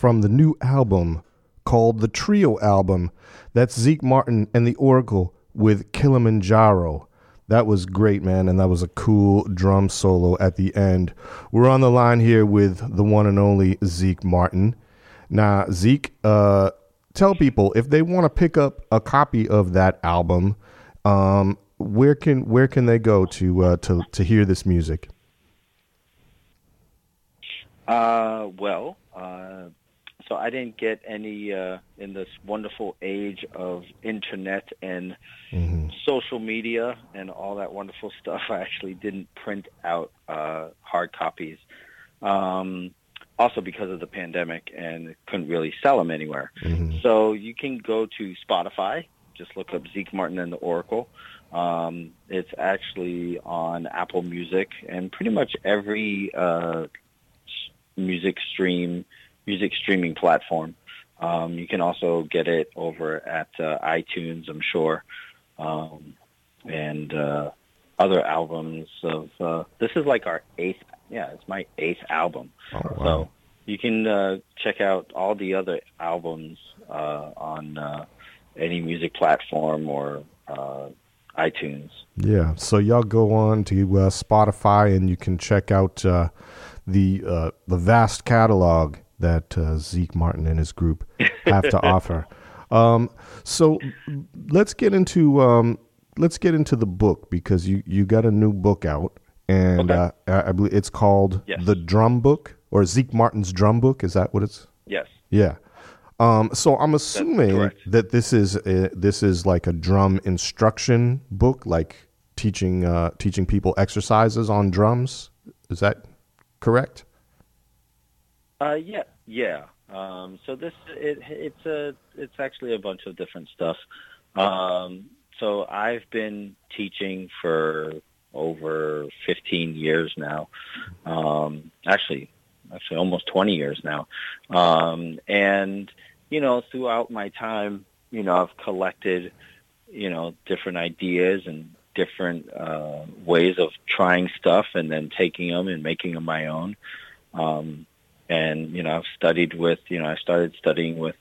From the new album called the Trio album. That's Zeke Martin and the Oracle with Kilimanjaro. That was great, man, and that was a cool drum solo at the end. We're on the line here with the one and only Zeke Martin. Now, Zeke, uh, tell people if they want to pick up a copy of that album, um, where can where can they go to uh, to to hear this music? Uh, well, uh, so I didn't get any uh, in this wonderful age of internet and social media and all that wonderful stuff. I actually didn't print out uh, hard copies. Um, also because of the pandemic and couldn't really sell them anywhere. So you can go to Spotify. Just look up Zeke Martin and the Oracle. Um, it's actually on Apple Music and pretty much every uh, music stream, music streaming platform. Um, you can also get it over at uh, iTunes, I'm sure, um, and uh, other albums of. Uh, this is like our eighth. Yeah, it's my eighth album. So you can uh, check out all the other albums uh, on uh, any music platform or uh, iTunes. Yeah, so y'all go on to uh, Spotify and you can check out uh, the uh, the vast catalog that uh, Zeke Martin and his group <laughs> have to offer. Um, so let's get into um, let's get into the book because you you got a new book out and uh, I I believe it's called Yes. the Drum Book or Zeke Martin's Drum Book. Is that what it's? Yes. Yeah. Um, so I'm assuming that this is a, this is like a drum instruction book, like teaching uh, teaching people exercises on drums. Is that correct? Uh, yeah, yeah. Um, so this it, it's a it's actually a bunch of different stuff. Um, so I've been teaching for over 15 years now. Um, actually, actually almost 20 years now. Um, and you know, throughout my time, you know, I've collected, you know, different ideas and different uh, ways of trying stuff and then taking them and making them my own. Um, and you know, I've studied with, you know, I started studying with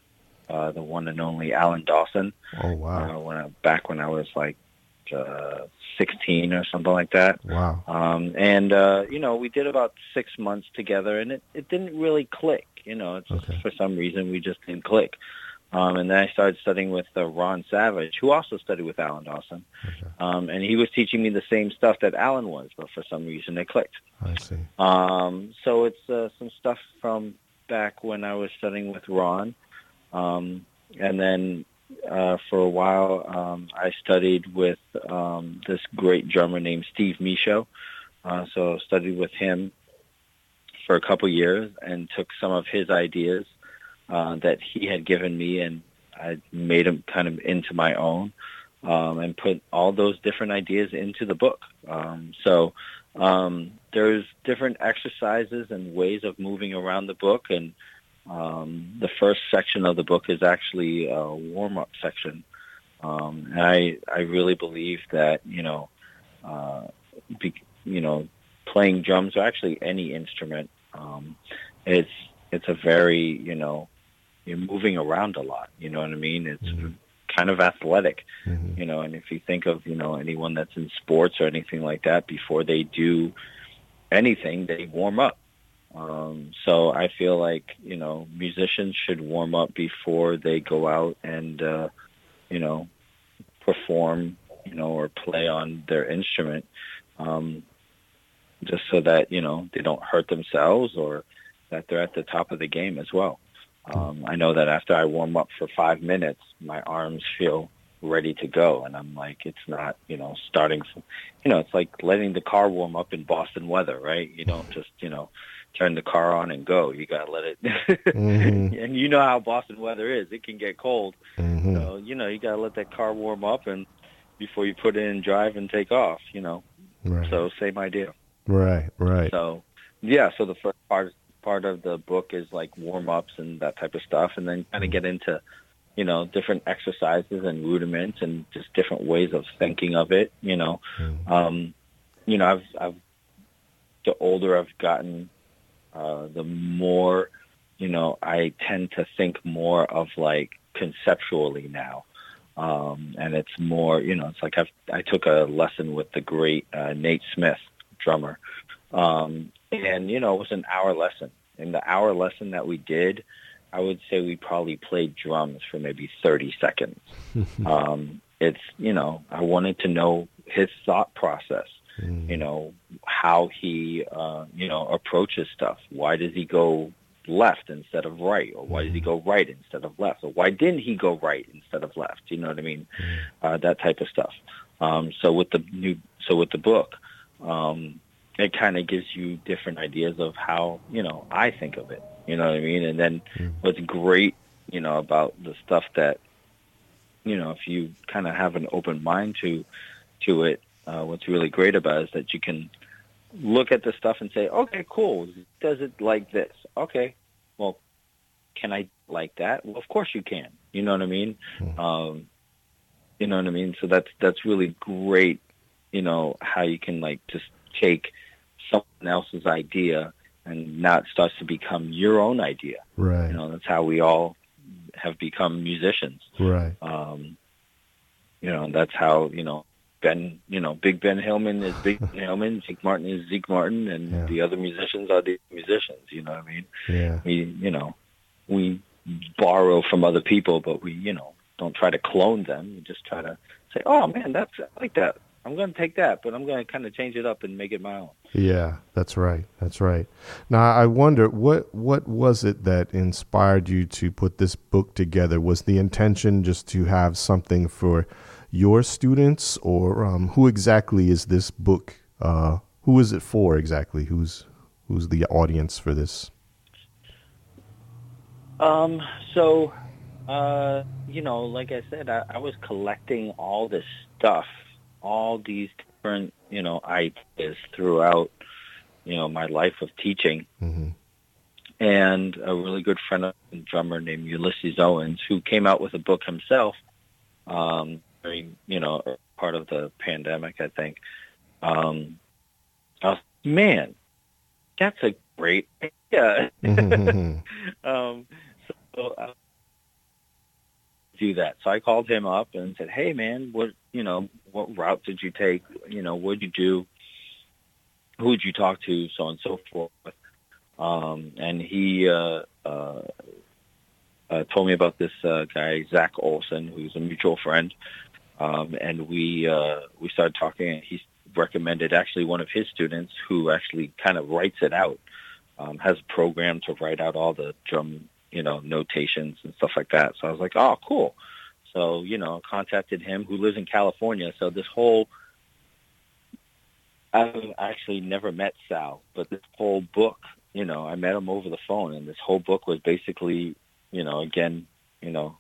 uh, the one and only Alan Dawson. Oh wow! Uh, when I, back when I was like uh, 16 or something like that. Wow. Um, and uh, you know, we did about six months together, and it, it didn't really click. You know, it's just, for some reason we just didn't click. Um, and then I started studying with uh, Ron Savage, who also studied with Alan Dawson. Um, and he was teaching me the same stuff that Alan was, but for some reason it clicked. I see. Um, so it's uh, some stuff from back when I was studying with Ron. Um, and then uh, for a while, um, I studied with um, this great drummer named Steve Michaud. Uh, so studied with him for a couple years and took some of his ideas uh, that he had given me and I made them kind of into my own um, and put all those different ideas into the book. Um, so um, there's different exercises and ways of moving around the book and um, the first section of the book is actually a warm-up section. Um, and I, I really believe that, you know, uh, be, you know, playing drums or actually any instrument, um, it's, it's a very, you know, you're moving around a lot. You know what I mean? It's kind of athletic, you know, and if you think of, you know, anyone that's in sports or anything like that, before they do anything, they warm up. Um, so I feel like, you know, musicians should warm up before they go out and, uh, you know, perform, you know, or play on their instrument, um, just so that, you know, they don't hurt themselves or that they're at the top of the game as well. Um, I know that after I warm up for five minutes, my arms feel ready to go, and I'm like, it's not, you know, starting. From, you know, it's like letting the car warm up in Boston weather, right? You don't just, you know, turn the car on and go. You gotta let it. Mhm. <laughs> and you know how Boston weather is; it can get cold. Mhm. So you know, you gotta let that car warm up, and before you put it in drive and take off. You know. Right. So same idea. Right. Right. So yeah, so the first part part of the book is like warm ups and that type of stuff, and then kind of get into you know different exercises and rudiments and just different ways of thinking of it. You know, um, you know, I've I've the older I've gotten, uh, the more you know, I tend to think more of like conceptually now. Um, and it's more, you know, it's like I've, I took a lesson with the great uh, Nate Smith, drummer. Um, and, you know, it was an hour lesson. In the hour lesson that we did, I would say we probably played drums for maybe 30 seconds. <laughs> um, it's, you know, I wanted to know his thought process, you know, how he, uh, you know, approaches stuff. Why does he go left instead of right? Or why does he go right instead of left? Or why didn't he go right instead of left? You know what I mean? Uh, that type of stuff. Um, so with the new, so with the book, um, it kind of gives you different ideas of how, you know, I think of it. You know what I mean? And then what's great, you know, about the stuff that, you know, if you kind of have an open mind to, to it, uh, what's really great about it is that you can look at the stuff and say, okay, cool. Does it like this? Okay. Well, can I like that? Well, of course you can. You know what I mean? Um, you know what I mean? So that's, that's really great, you know, how you can like just take someone else's idea and now it starts to become your own idea. Right. You know, that's how we all have become musicians. Right. Um, you know, that's how, you know, Ben, you know, Big Ben Hillman is Big <laughs> Ben Hillman, Zeke Martin is Zeke Martin, and the other musicians are the musicians, you know what I mean? Yeah. We, you know, we borrow from other people, but we, you know, don't try to clone them. We just try to say, oh man, that's, I like that. I'm going to take that, but I'm going to kind of change it up and make it my own. Yeah, that's right. That's right. Now I wonder what what was it that inspired you to put this book together? Was the intention just to have something for your students, or um, who exactly is this book? Uh, who is it for exactly? Who's who's the audience for this? Um, so, uh, you know, like I said, I, I was collecting all this stuff, all these different, you know, ideas throughout, you know, my life of teaching. And a really good friend of a drummer named Ulysses Owens, who came out with a book himself, um, during, you know, part of the pandemic, I think. Um, I was, man, that's a great idea. <laughs> um, so uh, do that. So I called him up and said, "Hey, man, what you know? What route did you take? You know, what did you do? Who did you talk to? So on and so forth." Um, and he uh, uh, uh, told me about this uh, guy Zach Olson, who's a mutual friend, um, and we uh, we started talking. And he recommended actually one of his students who actually kind of writes it out, um, has a program to write out all the drum, you know, notations and stuff like that. So I was like, oh, cool. So you know, contacted him, who lives in California. So this whole I've actually never met Sal, but this whole book, you know, I met him over the phone, and this whole book was basically, you know, again, you know,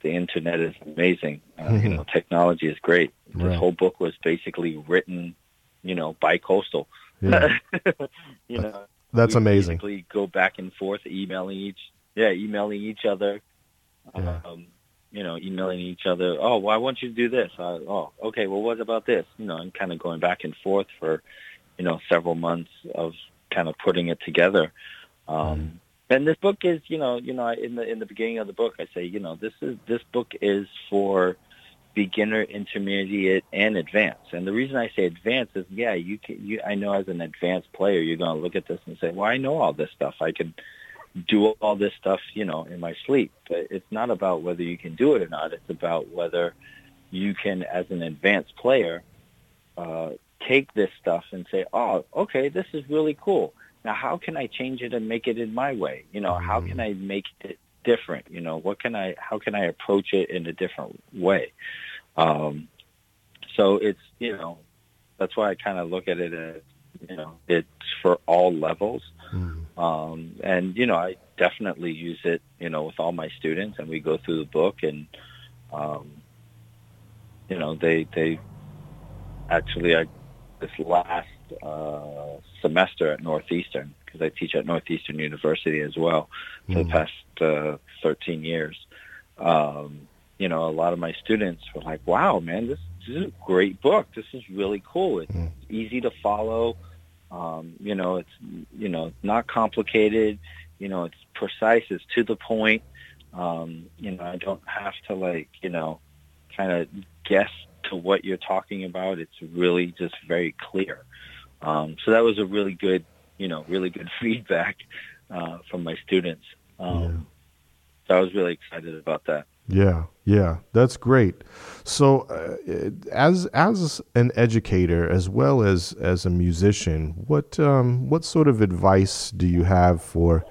the internet is amazing. Uh, you know, technology is great. This Right. whole book was basically written, you know, by coastal. Yeah. <laughs> you know, That's we amazing. Basically, go back and forth, emailing each, yeah, emailing each other. Yeah. Um, you know, emailing each other. Oh, well, I want you to do this. Uh, oh, okay. Well, what about this? You know, and kind of going back and forth for, you know, several months of kind of putting it together. Um, And this book is, you know, you know, in the in the beginning of the book, I say, you know, this is this book is for beginner, intermediate, and advanced. And the reason I say advanced is, yeah, you can. You, I know as an advanced player, you're going to look at this and say, well, I know all this stuff. I can do all this stuff, you know, in my sleep. But it's not about whether you can do it or not. It's about whether you can, as an advanced player, uh, take this stuff and say, oh, okay, this is really cool. Now, how can I change it and make it in my way? You know, how can I make it different? You know, what can I, how can I approach it in a different way? Um, so it's, you know, that's why I kind of look at it as, you know, it's for all levels. Um, and, you know, I definitely use it, you know, with all my students and we go through the book and, um, you know, they, they actually, I, this last, uh, semester at Northeastern, because I teach at Northeastern University as well for the past, uh, 13 years. Um, you know, a lot of my students were like, wow, man, this, this is a great book. This is really cool. It's easy to follow. Um, you know, it's, you know, not complicated. you know, it's precise, it's to the point. Um, you know, I don't have to like, you know, kind of guess to what you're talking about. It's really just very clear. Um, so that was a really good, you know, really good <laughs> feedback uh, from my students. Um, So I was really excited about that. Yeah, yeah, that's great. So, uh, as as an educator as well as as a musician, what um, what sort of advice do you have for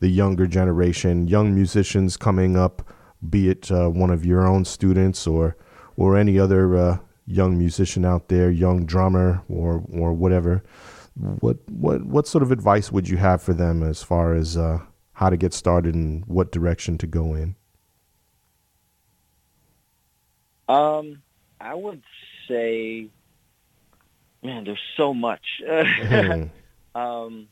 the younger generation, young musicians coming up, be it uh, one of your own students or or any other uh, young musician out there, young drummer or or whatever? What what what sort of advice would you have for them as far as uh, how to get started and what direction to go in? Um, I would say, man, there's so much. Mhm. <laughs> um,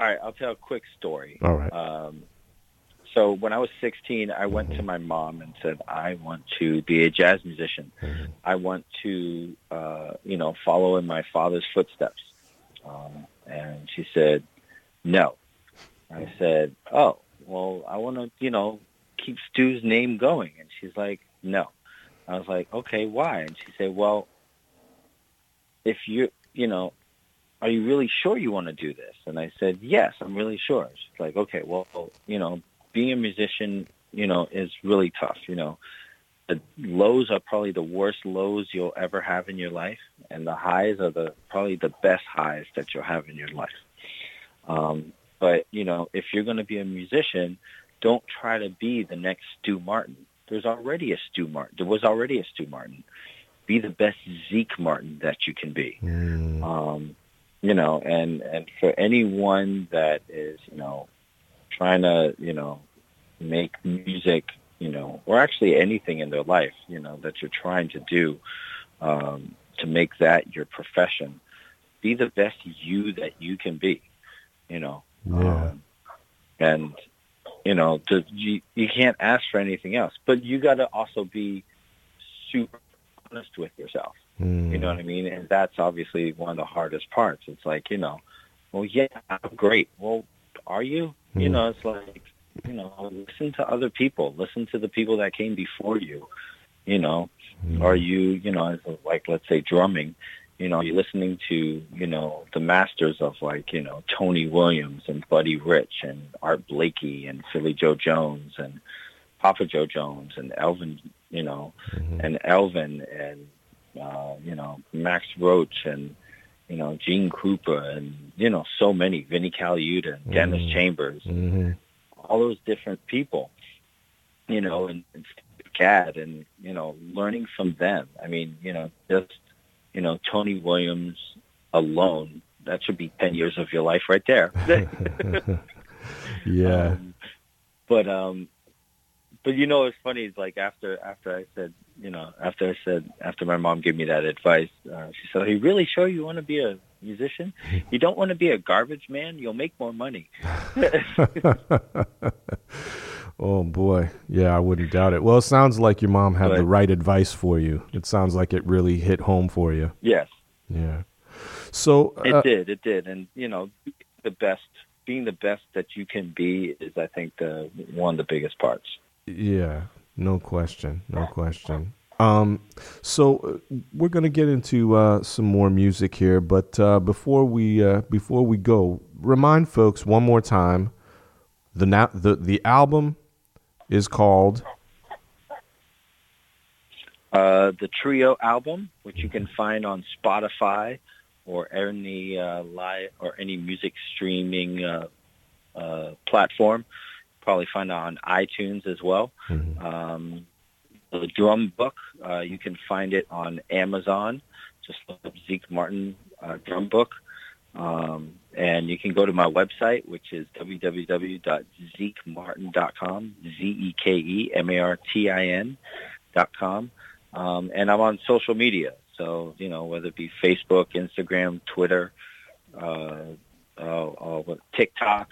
all right, I'll tell a quick story. All right. Um, so when I was 16, I went to my mom and said, I want to be a jazz musician. I want to, uh, you know, follow in my father's footsteps. Um, and she said, no. I said, oh, well, I want to, you know, keep Stu's name going. And she's like, no. I was like, okay, why? And she said, well, if you, you know, are you really sure you want to do this? And I said, yes, I'm really sure. She's like, okay, well, you know, being a musician, you know, is really tough. You know, the lows are probably the worst lows you'll ever have in your life, and the highs are the probably the best highs that you'll have in your life. Um, but you know, if you're going to be a musician, don't try to be the next Stu Martin. There's already a Stu Martin. There was already a Stu Martin. Be the best Zeke Martin that you can be. Um, you know, and and for anyone that is, you know, trying to, you know, make music, you know, or actually anything in their life, you know, that you're trying to do um, to make that your profession, be the best you that you can be, you know. Yeah. Um, and you know, to, you you can't ask for anything else, but you got to also be super honest with yourself. You know what I mean? And that's obviously one of the hardest parts. It's like, you know, well, yeah, I'm great. Well, are you? You Mm. know, it's like, you know, listen to other people. Listen to the people that came before you. You know, are you, you know, like let's say drumming. You know, you're listening to, you know, the masters of like, you know, Tony Williams and Buddy Rich and Art Blakey and Philly Joe Jones and Papa Joe Jones and Elvin, you know, and Elvin and uh, you know, Max Roach and, you know, Gene Krupa and, you know, so many, Vinnie Colaiuta and Dennis Chambers, Mm-hmm. all those different people, you know, and, and Steve Gadd and, you know, learning from them. I mean, you know, just, you know, Tony Williams alone, that should be 10 years of your life right there. <laughs> Yeah. <laughs> Um, but um, but you know, it's funny. It's like after after I said, you know, after I said after my mom gave me that advice, uh, she said, "Are you really sure you want to be a musician? You don't want to be a garbage man. You'll make more money." <laughs> oh boy, yeah, I wouldn't doubt it. Well, it sounds like your mom had the right advice for you. It sounds like it really hit home for you. yes, Yeah. So it uh, did. It did, and you know, the best, being the best that you can be is, I think, the one of the biggest parts. Yeah, no question, no question. Um, so uh, we're gonna get into uh, some more music here, but uh, before we uh, before we go, remind folks one more time the na- the the album is called Uh, the Trio album, which you can find on Spotify or any uh, live or any music streaming uh, uh, platform. Probably find it on iTunes as well. Um, the drum book, uh, you can find it on Amazon. Just look up Zeke Martin uh, drum book. Um, and you can go to my website, which is www.zekemartin.com, Z-E-K-E-M-A-R-T-I-N dot com. Um, and I'm on social media. So, you know, whether it be Facebook, Instagram, Twitter, uh, uh, uh, TikTok.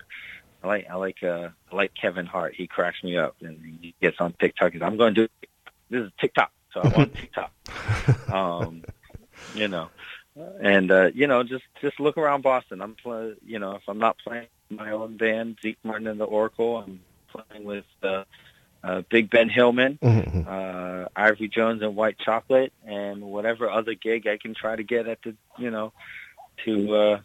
I like, I like, uh, I like Kevin Hart. He cracks me up and he gets on TikTok. He's, I'm going to do, this is TikTok. So I'm on <laughs> TikTok. um, you know, and, uh, you know, just, just look around Boston. I'm, play, you know, if I'm not playing my own band, Zeke Martin and the Oracle. I'm playing with uh, uh, Big Ben Hillman, Mhm. uh, Ivory Jones and White Chocolate, and whatever other gig I can try to get at the, you know, to uh,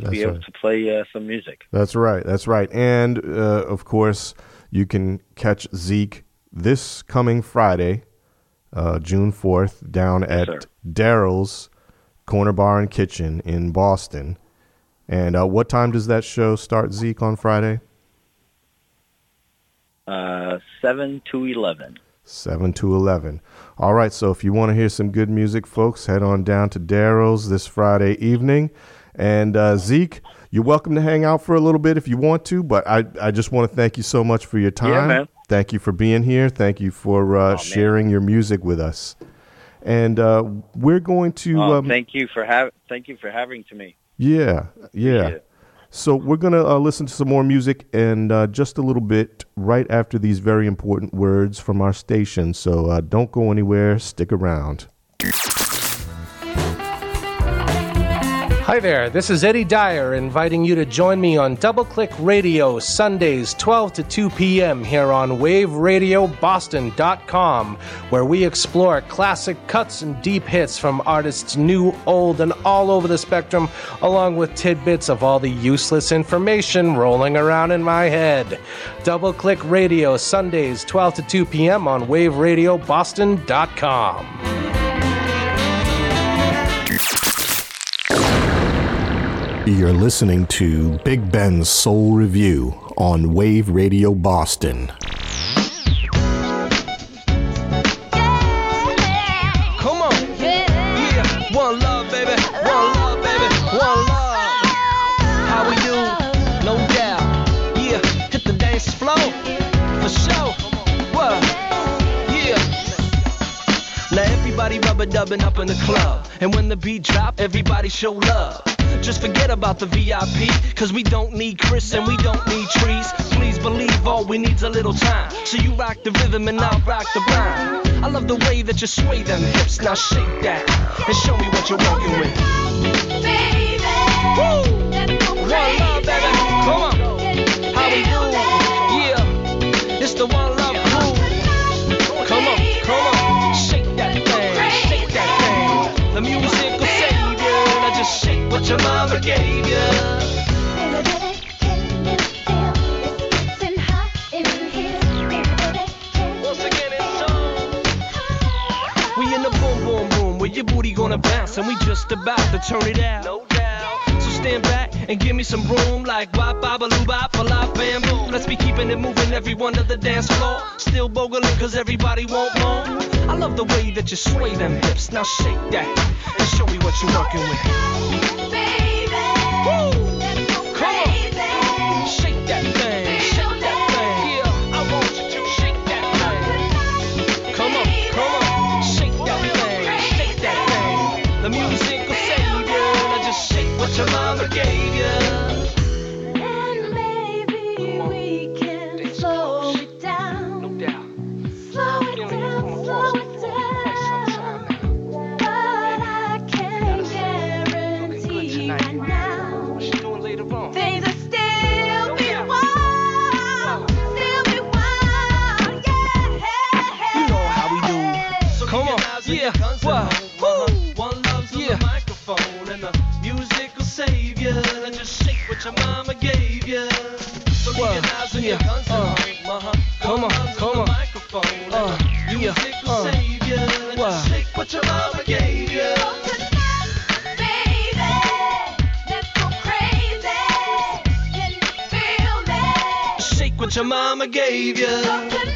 to be able right. to play uh, some music. That's right. That's right. And uh, of course, you can catch Zeke this coming Friday, uh, June 4th, down Yes, at Darryl's Corner Bar and Kitchen in Boston. And uh, what time does that show start, Zeke, on Friday? Uh, seven to eleven. 7 to 11. All right, so if you want to hear some good music, folks, head on down to Darryl's this Friday evening. And uh, Zeke, you're welcome to hang out for a little bit if you want to, but I, I just want to thank you so much for your time. Yeah, man. Thank you for being here. Thank you for uh, sharing your music with us. And uh, we're going to. Oh, um, thank you for have thank you for having to me. yeah, yeah. So we're gonna uh, listen to some more music and uh, just a little bit right after these very important words from our station. So uh, don't go anywhere. Stick around. Hi there, this is Eddie Dyer inviting you to join me on Double Click Radio Sundays 12 to 2 p.m. here on waveradioboston.com, where we explore classic cuts and deep hits from artists new, old, and all over the spectrum, along with tidbits of all the useless information rolling around in my head. Double Click Radio Sundays 12 to 2 p.m. on waveradioboston.com. You're listening to Big Ben's Soul Revue on Wave Radio Boston. Everybody rubber dubbing up in the club. And when the beat drop, everybody show love. Just forget about the VIP, cause we don't need Chris and we don't need trees. Please believe all we need's a little time. So you rock the rhythm and I'll rock the rhyme. I love the way that you sway them hips, now shake that and show me what you're working with. Baby, Woo! One love, baby. Come on. How we do? Yeah. It's the one what your mama gave you. Once again, it's on. We in the boom, boom, boom, where your booty gonna bounce, and we just about to turn it out. No stand back and give me some room, like babaloo, bop, bop, bam, boom. Let's be keeping it moving, everyone on the dance floor. Still bogling, cause everybody want more. I love the way that you sway them hips. Now shake that and show me what you're working with. Woo! Your mama gave you. Your mama gave you. So keep your eyes your guns and home, uh-huh. Come on, come on. Microphone, uh, and the music will uh, save you. Now just shake what your mama gave you. What your mama gave you.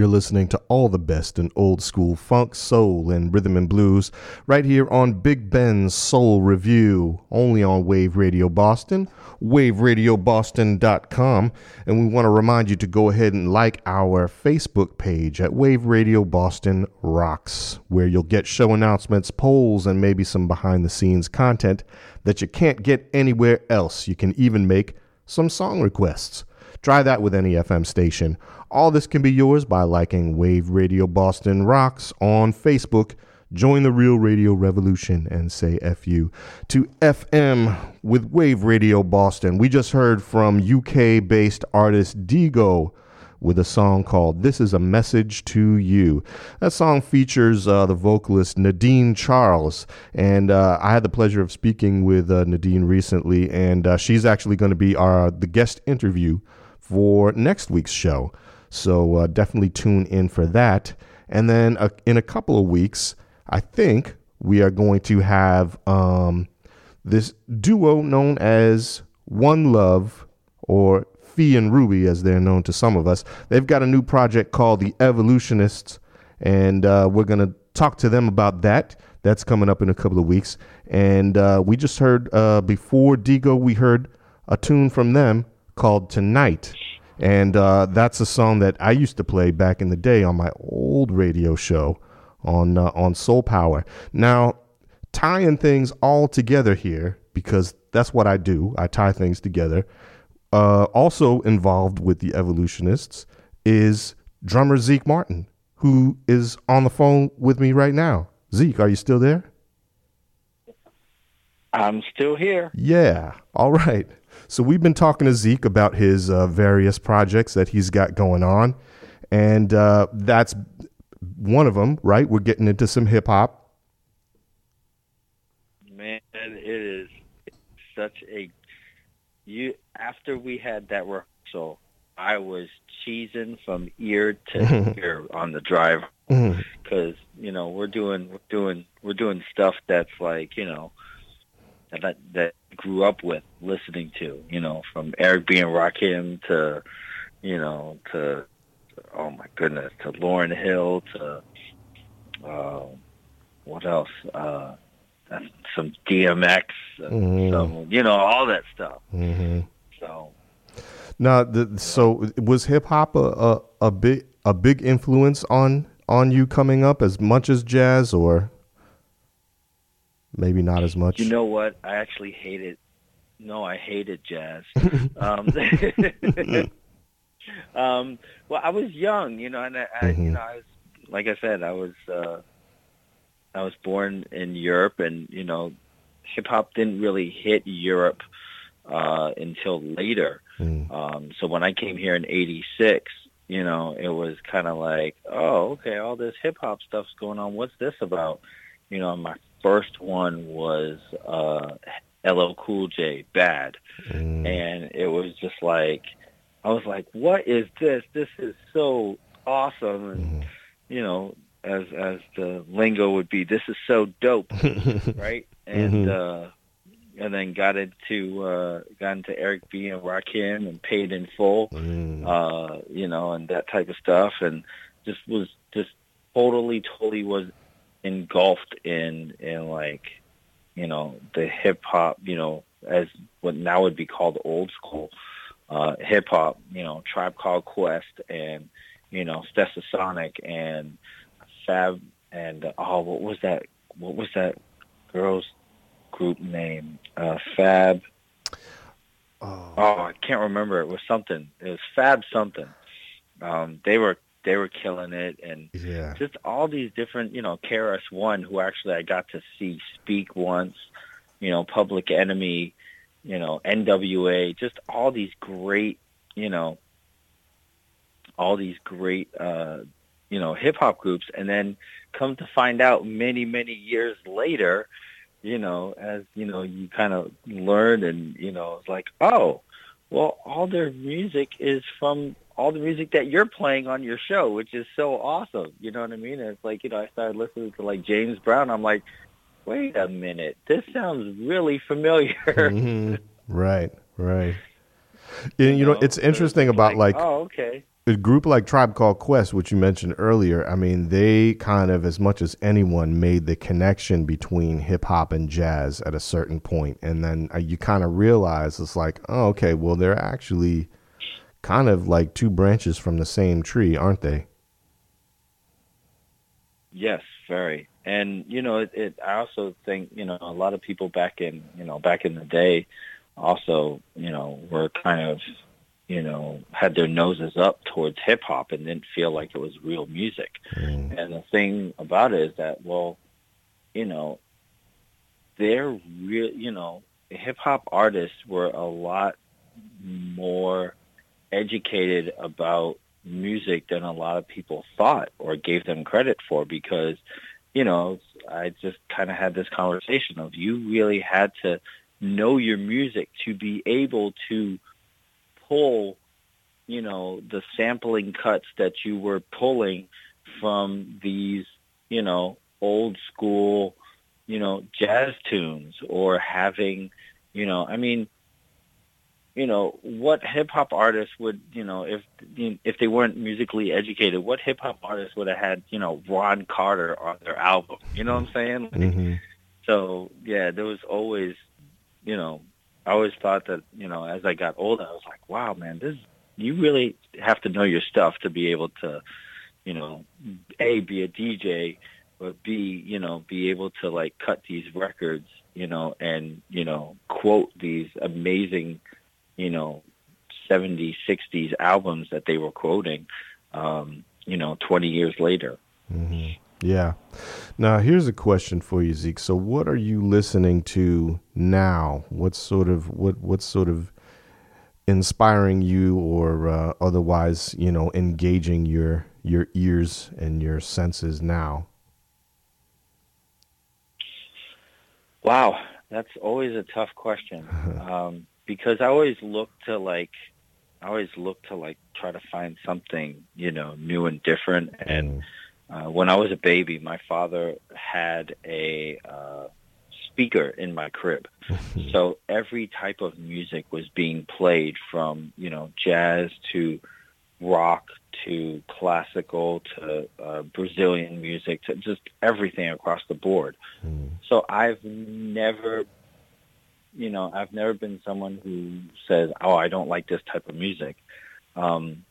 You're listening to all the best in old school funk, soul, and rhythm and blues right here on Big Ben's Soul Revue, only on Wave Radio Boston, waveradioboston.com. And we want to remind you to go ahead and like our Facebook page at Wave Radio Boston Rocks, where you'll get show announcements, polls, and maybe some behind the scenes content that you can't get anywhere else. You can even make some song requests. Try that with any FM station. All this can be yours by liking Wave Radio Boston Rocks on Facebook. Join the real radio revolution and say FU to FM with Wave Radio Boston. We just heard from UK based artist Digo with a song called This is a Message to You. That song features uh, the vocalist Nadine Charles, and uh, I had the pleasure of speaking with uh, Nadine recently, and uh, she's actually going to be our the guest interview for next week's show. So uh, definitely tune in for that. And then uh, in a couple of weeks, I think we are going to have um, this duo known as One Love or Fee and Ruby, as they're known to some of us. They've got a new project called The Evolutionists, and uh, we're going to talk to them about that. That's coming up in a couple of weeks. And uh, we just heard uh, before Digo, we heard a tune from them called Tonight. And uh, that's a song that I used to play back in the day on my old radio show on uh, on Soul Power. Now, tying things all together here because that's what I do. I tie things together. Uh, also involved with the evolutionists is drummer Zeke Martin, who is on the phone with me right now. Zeke, are you still there? I'm still here. Yeah. All right. So we've been talking to Zeke about his uh, various projects that he's got going on, and uh, that's one of them. Right? We're getting into some hip hop. Man, it is such a you. After we had that rehearsal, I was cheesing from ear to <laughs> ear on the drive because you know we're doing we're doing we're doing stuff that's like you know that, that grew up with listening to you know from Eric B and Rakim to you know to oh my goodness to Lauryn Hill to uh, what else uh, some DMX Mhm. some you know all that stuff Mm-hmm. so Now, the, so was hip hop a, a a big a big influence on on you coming up as much as jazz, or maybe not as much? You know what? I actually hated. No, I hated jazz. <laughs> um, <laughs> um, well, I was young, you know, and I, I you know, I was like I said, I was uh, I was born in Europe, and you know, hip hop didn't really hit Europe uh, until later. Um, so when I came here in '86, you know, it was kind of like, oh, okay, all this hip hop stuff's going on. What's this about? You know, my first one was uh, LL Cool J, Bad, and it was just like, I was like, what is this? This is so awesome, and you know, as as the lingo would be, this is so dope, <laughs> right? And Mhm. uh, and then got into uh, got into Eric B and Rakim and Paid in Full, uh, you know, and that type of stuff, and just was just totally, totally was engulfed in in like, you know, the hip hop, you know, as what now would be called old school uh, hip hop, you know, Tribe Called Quest and you know, Stetsasonic and Fab and uh, oh, what was that? What was that girl's group name? Uh, Fab. Oh. I can't remember. It was something. It was Fab something. Um, they were they were killing it, and Yeah. just all these different, you know, KRS One, who actually I got to see speak once, you know, Public Enemy, you know, NWA, just all these great, you know, all these great, uh, you know, hip hop groups, and then come to find out many, many years later, you know, as you know, you kind of learn, and you know, it's like, oh, well, all their music is from all the music that you're playing on your show, which is so awesome. You know what I mean? And it's like, you know, I started listening to like James Brown. I'm like, wait a minute, this sounds really familiar. <laughs> Mhm. Right, right. And you know, it's interesting about like, oh, okay. a group like Tribe Called Quest, which you mentioned earlier. I mean, they kind of, as much as anyone, made the connection between hip hop and jazz at a certain point, and then uh, you kind of realize it's like, oh, okay, well, they're actually kind of like two branches from the same tree, aren't they? Yes, very. And you know, it, it. I also think you know a lot of people back in you know back in the day, also you know were kind of you know had their noses up towards hip hop and didn't feel like it was real music. Mm. And the thing about it is that well, you know, they're real. You know, hip hop artists were a lot more educated about music than a lot of people thought or gave them credit for because you know I just kind of had this conversation of you really had to know your music to be able to pull you know the sampling cuts that you were pulling from these you know old school, you know, jazz tunes or having, you know, I mean, you know, what hip hop artists would, you know, if if they weren't musically educated, what hip hop artists would have had, you know, Ron Carter on their album? You know what I'm saying? Like, hmm so yeah, there was always, you know, I always thought that, you know, as I got older, I was like, wow, man, this you really have to know your stuff to be able to, you know, a be a DJ, but b you know be able to like cut these records, you know, and you know quote these amazing, you know, 70s, 60s albums that they were quoting, um, you know, 20 years later. Yeah. Now, here's a question for you, Zeke. So, what are you listening to now? What sort of what what's sort of inspiring you, or uh, otherwise, you know, engaging your your ears and your senses now? Wow, that's always a tough question <laughs> um, because I always look to like, I always look to like try to find something you know new and different. And uh, when I was a baby, my father had a uh, speaker in my crib, <laughs> so every type of music was being played from you know jazz to rock to classical to uh, Brazilian music to just everything across the board. So I've never, you know, I've never been someone who says, "Oh, I don't like this type of music." Um,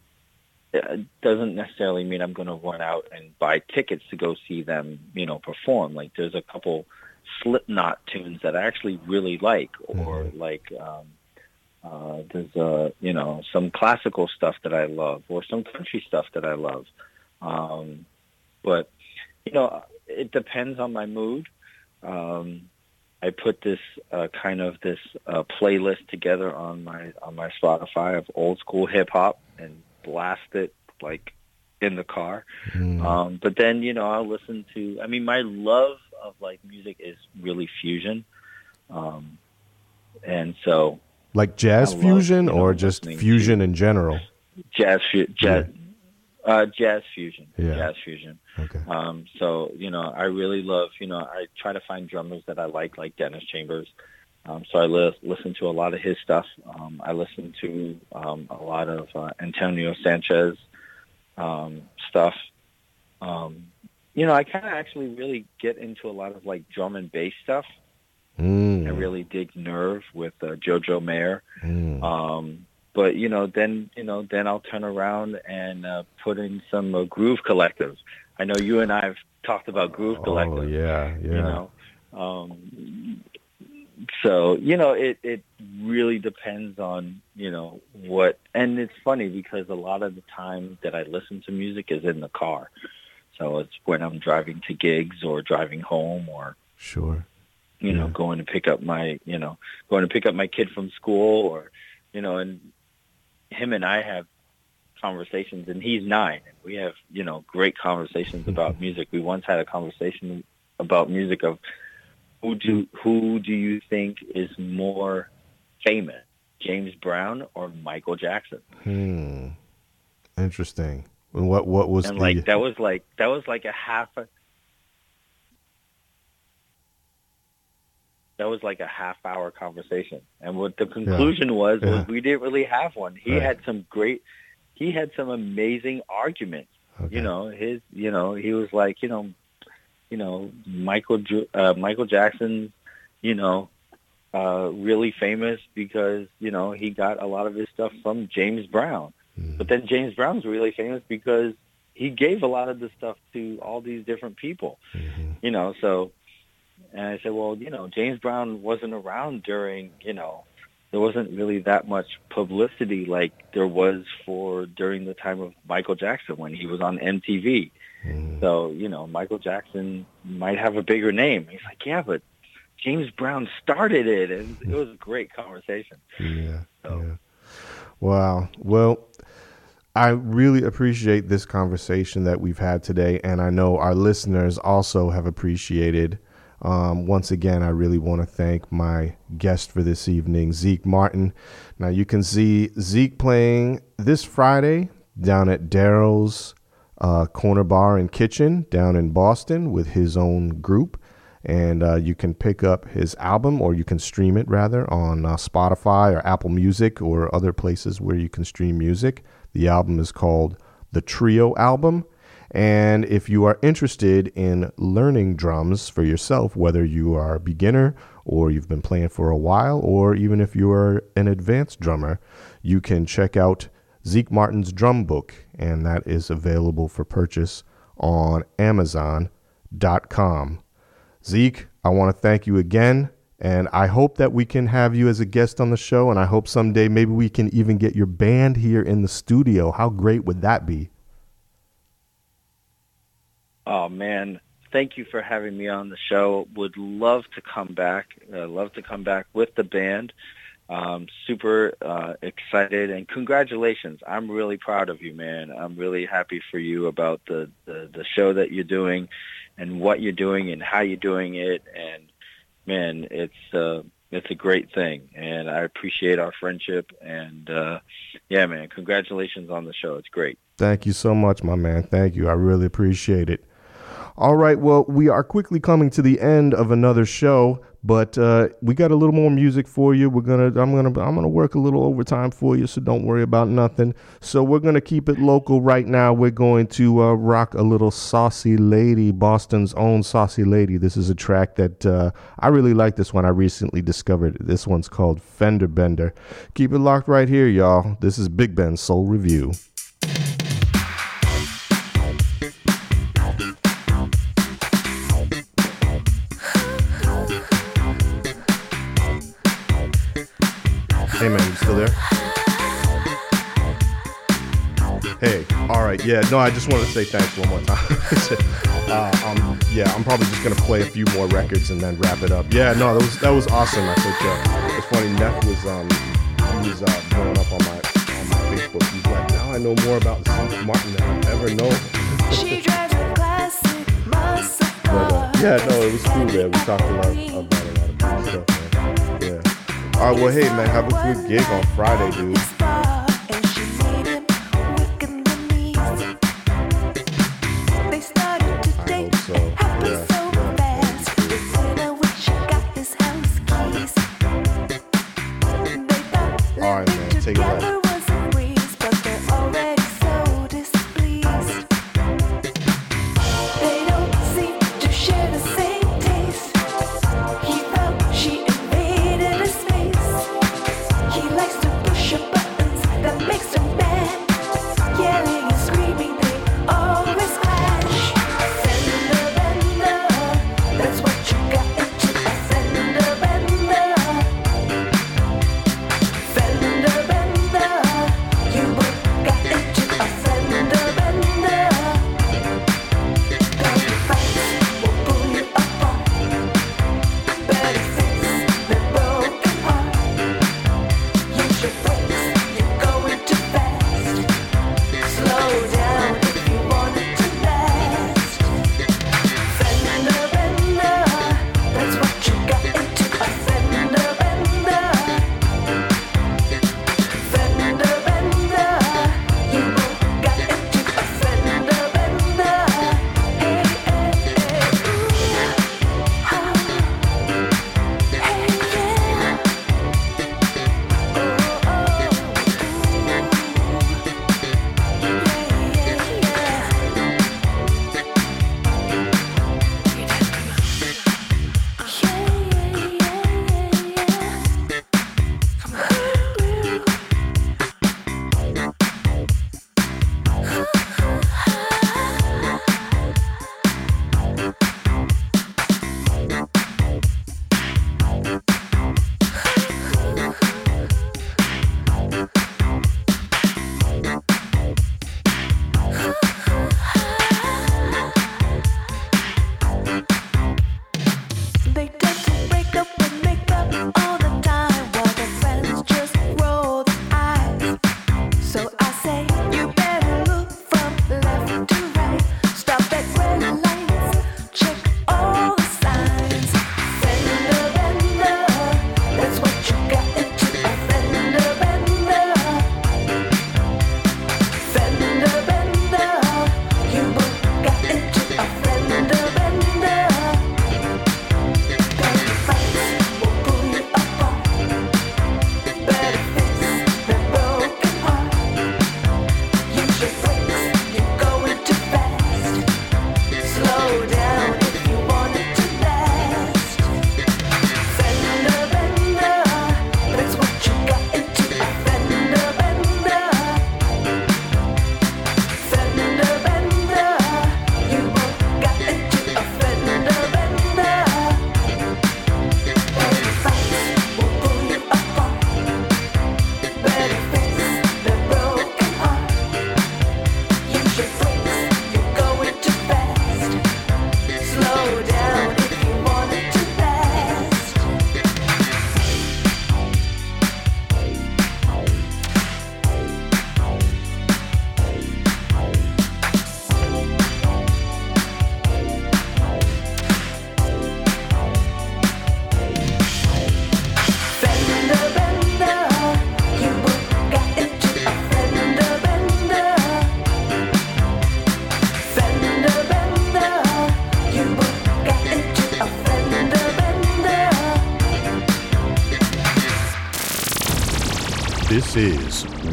it doesn't necessarily mean I'm going to run out and buy tickets to go see them, you know, perform. Like there's a couple Slipknot tunes that I actually really like, or like um, uh, there's uh, you know some classical stuff that I love, or some country stuff that I love. Um, but you know, it depends on my mood. Um, I put this uh, kind of this uh, playlist together on my on my Spotify of old school hip hop and blast it like in the car. Um, but then you know I'll listen to. I mean, my love of like music is really fusion, um, and so Like jazz I love, fusion, you know, or just fusion in general? jazz jazz uh, jazz fusion Yeah. jazz fusion. Okay. Um, so you know, I really love. You know, I try to find drummers that I like, like Dennis Chambers. Um, so I li- listen to a lot of his stuff. Um, I listen to um, a lot of uh, Antonio Sanchez um, stuff. Um, you know, I kind of actually really get into a lot of like drum and bass stuff. Mm. I really dig Nerve with uh, Jojo Mayer. Mm. Um, but you know, then you know, then I'll turn around and uh, put in some uh, Groove Collective. I know you and I have talked about Groove Collective. Oh yeah, yeah. You know, um, so you know, it it really depends on you know what. And it's funny because a lot of the time that I listen to music is in the car. So it's when I'm driving to gigs or driving home or Sure. you know, going to pick up my, you know, going to pick up my kid from school or, you know, and him and I have conversations and he's nine and we have, you know, great conversations about music. We once had a conversation about music of who do, who do you think is more famous, James Brown or Michael Jackson? Hmm. Interesting. And what what was and the like, that was like, that was like a half a, that was like a half hour conversation. And what the conclusion was Yeah. was we didn't really have one. He Right. had some great he had some amazing arguments. You know, his you know, he was like, you know, you know, Michael uh, Michael Jackson, you know, uh really famous because, you know, he got a lot of his stuff from James Brown. But then James Brown's really famous because he gave a lot of the stuff to all these different people. You know, so and I said, well, you know, James Brown wasn't around during, you know, there wasn't really that much publicity like there was for during the time of Michael Jackson when he was on MTV. Mm-hmm. So, you know, Michael Jackson might have a bigger name. He's like, yeah, but James Brown started it. And it was a great conversation. Yeah. yeah. Wow. Well, I really appreciate this conversation that we've had today, and I know our listeners also have appreciated. Um, once again, I really want to thank my guest for this evening, Zeke Martin. Now, you can see Zeke playing this Friday down at Darryl's uh, Corner Bar and Kitchen down in Boston with his own group. And uh, you can pick up his album or you can stream it rather on uh, Spotify or Apple Music or other places where you can stream music. The album is called The Trio Album. And if you are interested in learning drums for yourself, whether you are a beginner or you've been playing for a while, or even if you are an advanced drummer, you can check out Zeke Martin's drum book, and that is available for purchase on Amazon.com. Zeke, I want to thank you again, and I hope that we can have you as a guest on the show, and I hope someday maybe we can even get your band here in the studio. How great would that be? Oh man, thank you for having me on the show. Would love to come back. Uh, love to come back with the band. Um, super uh, excited and congratulations. I'm really proud of you, man. I'm really happy for you about the, the, the show that you're doing and what you're doing and how you're doing it. And man, it's, uh, it's a great thing and I appreciate our friendship and, uh, yeah, man, congratulations on the show. It's great. Thank you so much, my man. Thank you. I really appreciate it. All right, well, we are quickly coming to the end of another show, but uh, we got a little more music for you. We're gonna, I'm gonna, I'm gonna work a little overtime for you, so don't worry about nothing. So we're gonna keep it local right now. We're going to uh, rock a little "Saucy Lady," Boston's own "Saucy Lady." This is a track that uh, I really like. This one I recently discovered. This one's called "Fender Bender." Keep it locked right here, y'all. This is Big Ben's Soul Revue. Hey man, you still there? Hey, all right, yeah, no, I just wanted to say thanks one more time. <laughs> uh, um, yeah, I'm probably just gonna play a few more records and then wrap it up. Yeah, no, that was that was awesome. I think uh, it's funny. Neff was um, he was uh, blowing up on my on my Facebook. He's like, now I know more about Zeke Martin than I ever know. She drives a classic But uh, yeah, no, it was cool, man. We talked a lot about a lot of cool stuff, man. Yeah. All right, well, hey, man, have a good gig on Friday, dude. They started. So, yeah. All right, man, take it away.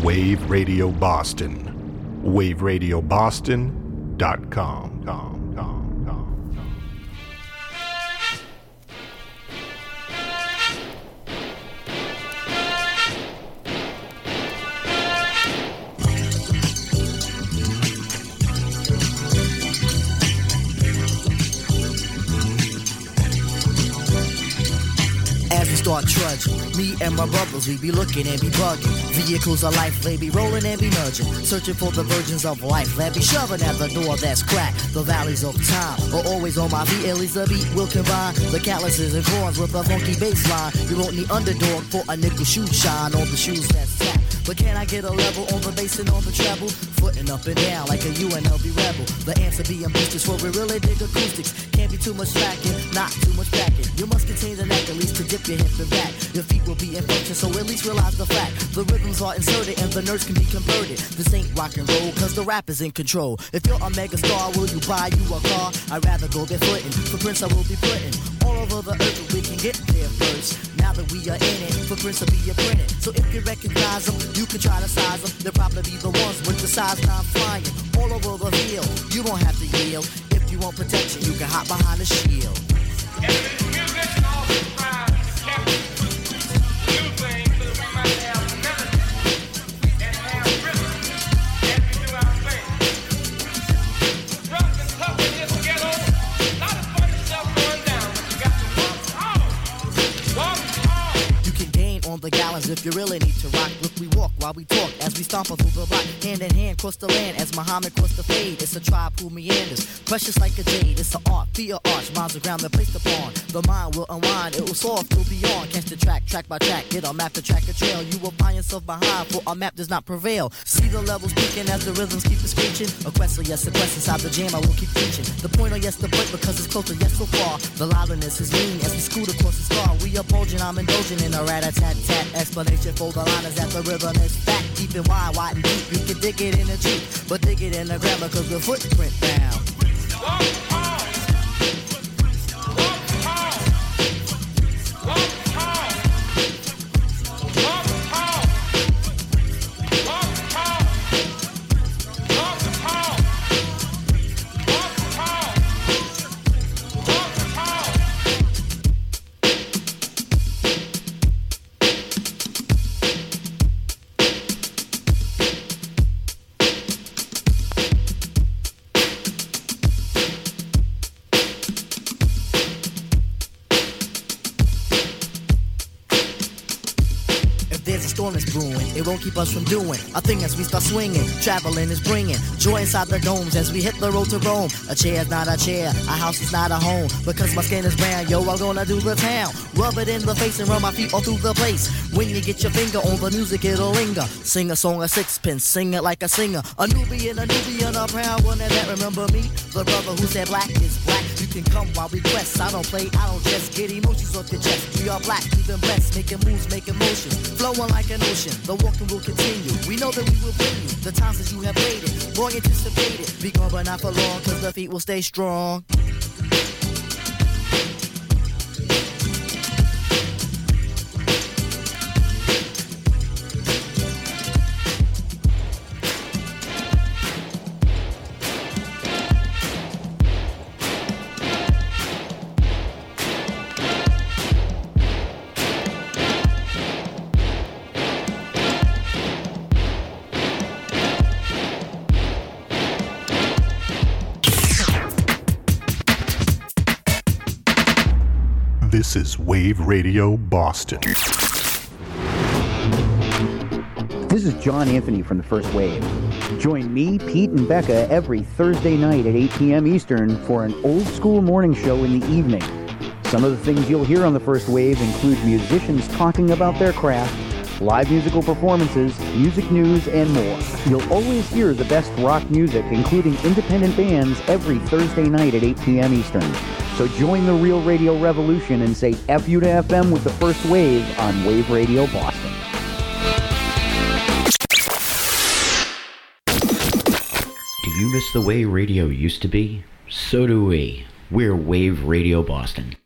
Wave Radio Boston. WaveRadioBoston.com. Com, com. As we start trudging, me and my brothers, we be looking and be bugging. Vehicles of life, they be rolling and be nudging. Searching for the virgins of life, that be shoving at the door that's cracked. The valleys of time are always on my feet, at least the beat will combine. The calluses and corns with a funky bass line. You won't need underdog for a nickel shoe shine on the shoes that's tapped. But can I get a level on the bass and on the treble? Footing up and down like a UNLV rebel. The answer being boosters for we really dig acoustics. Can't be too much slacking, not too much backing. You must contain the neck at least to dip your hip and back. Feet will be in function, so at least realize the fact. The rhythms are inserted and the nerves can be converted. This ain't rock and roll, cause the rap is in control. If you're a mega star, will you buy you a car? I'd rather go barefooting. For Prince, I will be putting all over the earth, we can get there first. Now that we are in it, Prince to be a printed. So if you recognize them, you can try to size them. They'll probably be the ones with the size nine flying all over the field. You don't have to yield. If you want protection, you can hop behind the shield. Cross the land as Muhammad crossed the fade. It's a tribe who meanders, precious like a jade. It's an art, be a arch, minds the ground they're placed upon. The mind will unwind, it will soar through beyond. Catch the track, track by track, get on map to track a trail. You will find yourself behind, for our map does not prevail. See the levels peaking as the rhythms keep it screeching. A quest, yes, a quest inside the jam, I will keep preaching. The point on yes, the point because it's closer, yes, so far. The liveliness is lean as we scoot across the I'm indulging in a rat a tat tat explanation for the line is that the rhythm is fat, deep and wide, wide and deep. You can dig it in a tree but dig it in the grammar cause the footprint down. Keep us from doing a thing as we start swinging. Traveling is bringing joy inside the domes as we hit the road to Rome. A chair is not a chair, a house is not a home. Because my skin is brown, yo, I'm gonna do the town. Rub it in the face and run my feet all through the place. When you get your finger on the music, it'll linger. Sing a song of sixpence, sing it like a singer. A Nubian, a Nubian, a proud one, and that remember me, the brother who said black is black. Can come while we quest. I don't play, I don't just get emotions off your chest. We are black, even blessed, making moves, making motions, flowing like an ocean. The walking will continue. We know that we will bring you the times that you have waited, long anticipated. Be gone, but not for long, cause the feet will stay strong. Wave Radio Boston. This is John Anthony from the First Wave. Join me, Pete, and Becca every Thursday night at 8 p.m. Eastern for an old school morning show in the evening. Some of the things you'll hear on the First Wave include musicians talking about their craft, live musical performances, music news, and more. You'll always hear the best rock music, including independent bands, every Thursday night at 8 p.m. Eastern. So join the real radio revolution and say F you to FM with the First Wave on Wave Radio Boston. Do you miss the way radio used to be? So do we. We're Wave Radio Boston.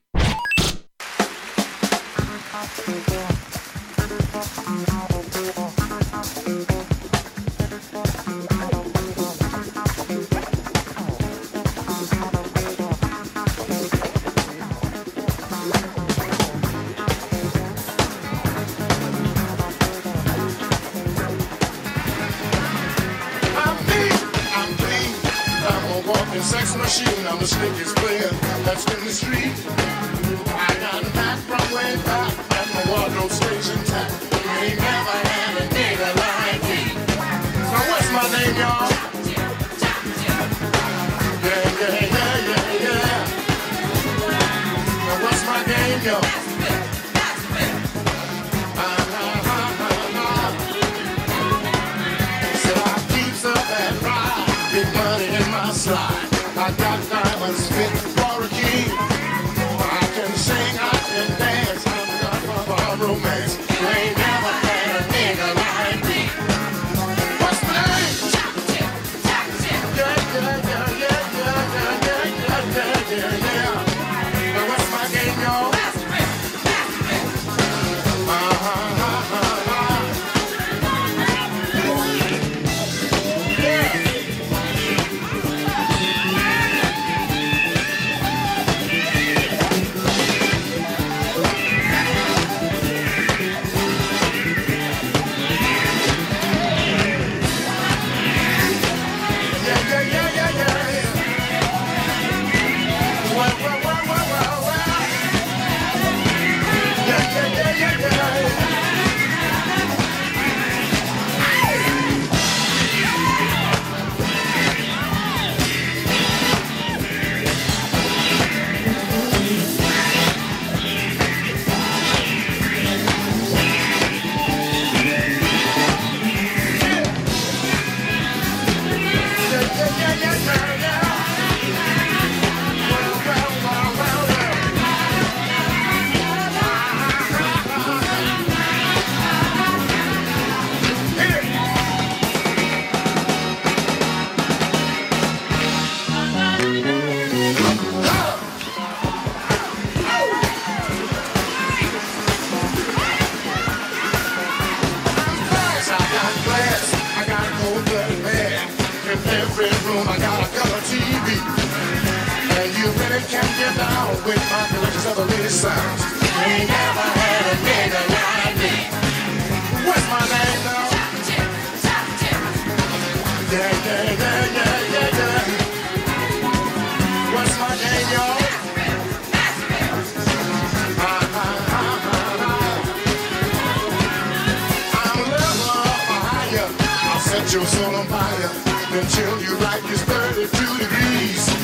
your soul on fire. They'll chill you like it's 32 degrees.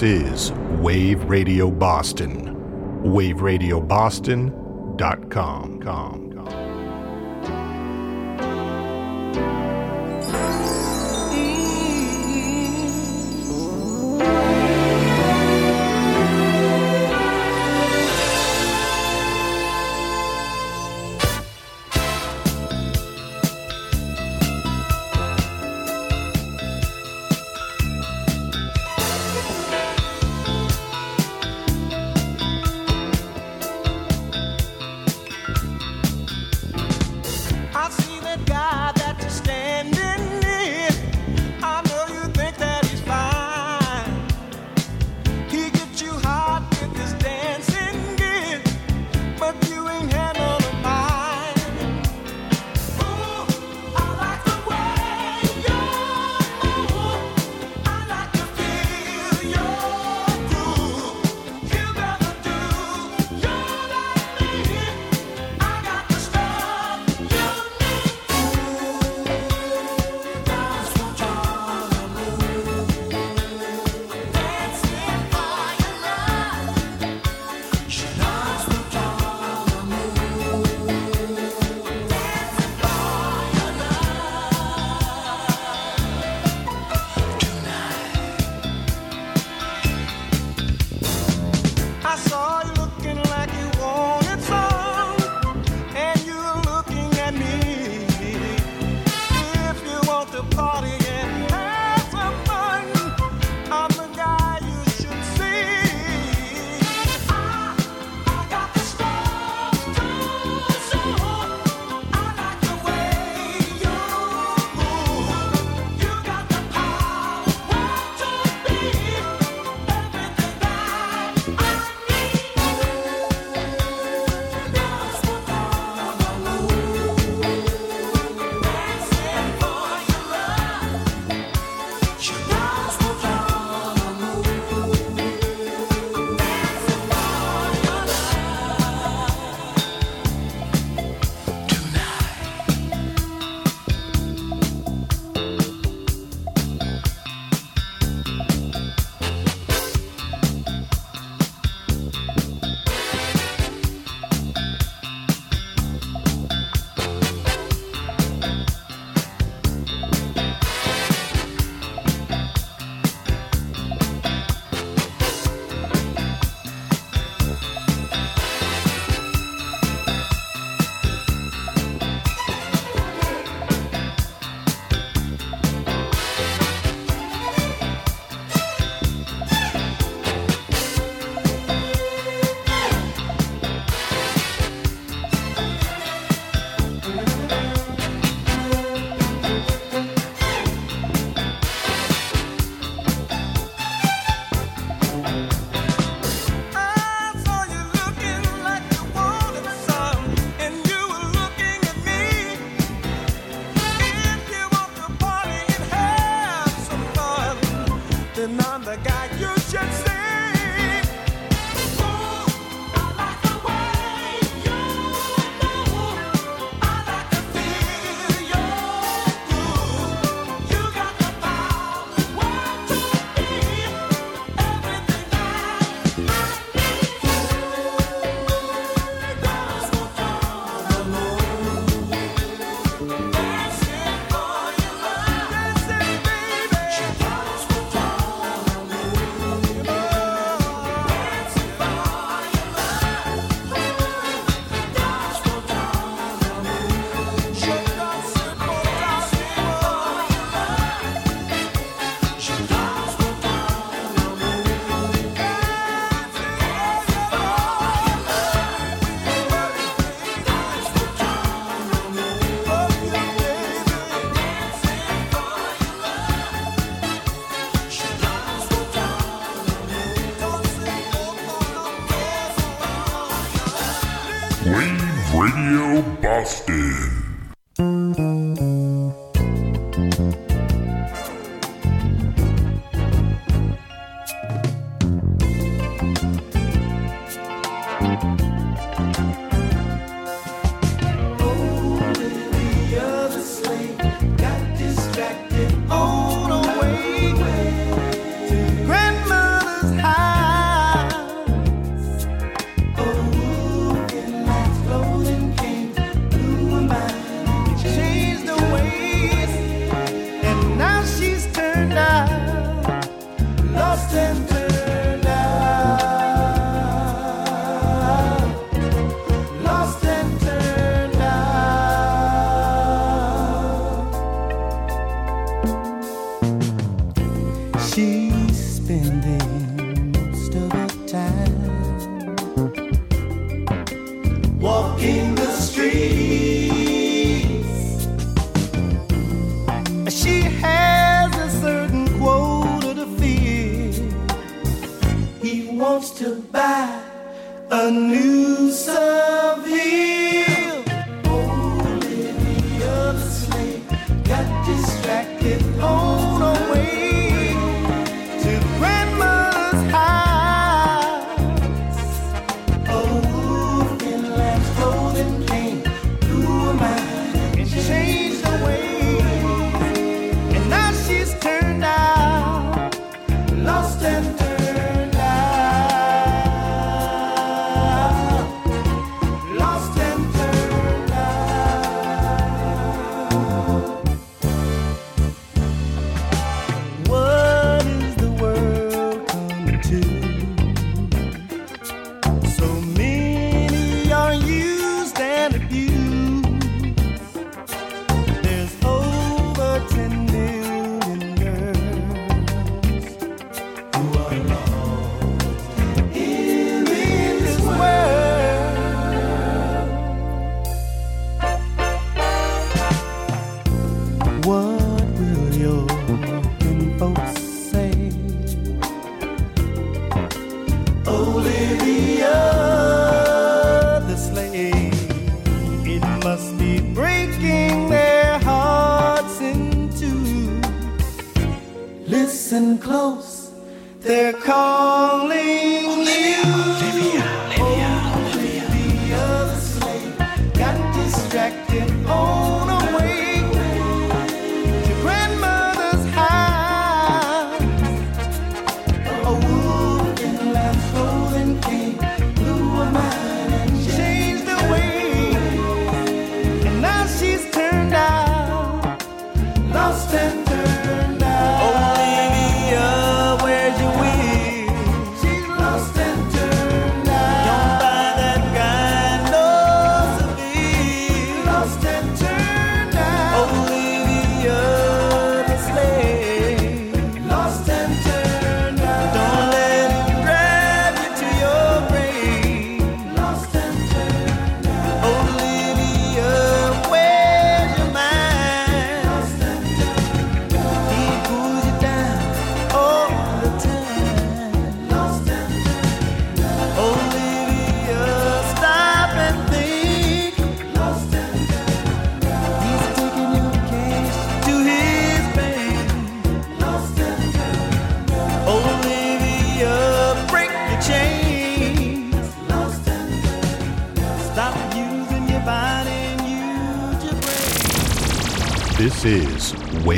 This is Wave Radio Boston. WaveRadioBoston.com.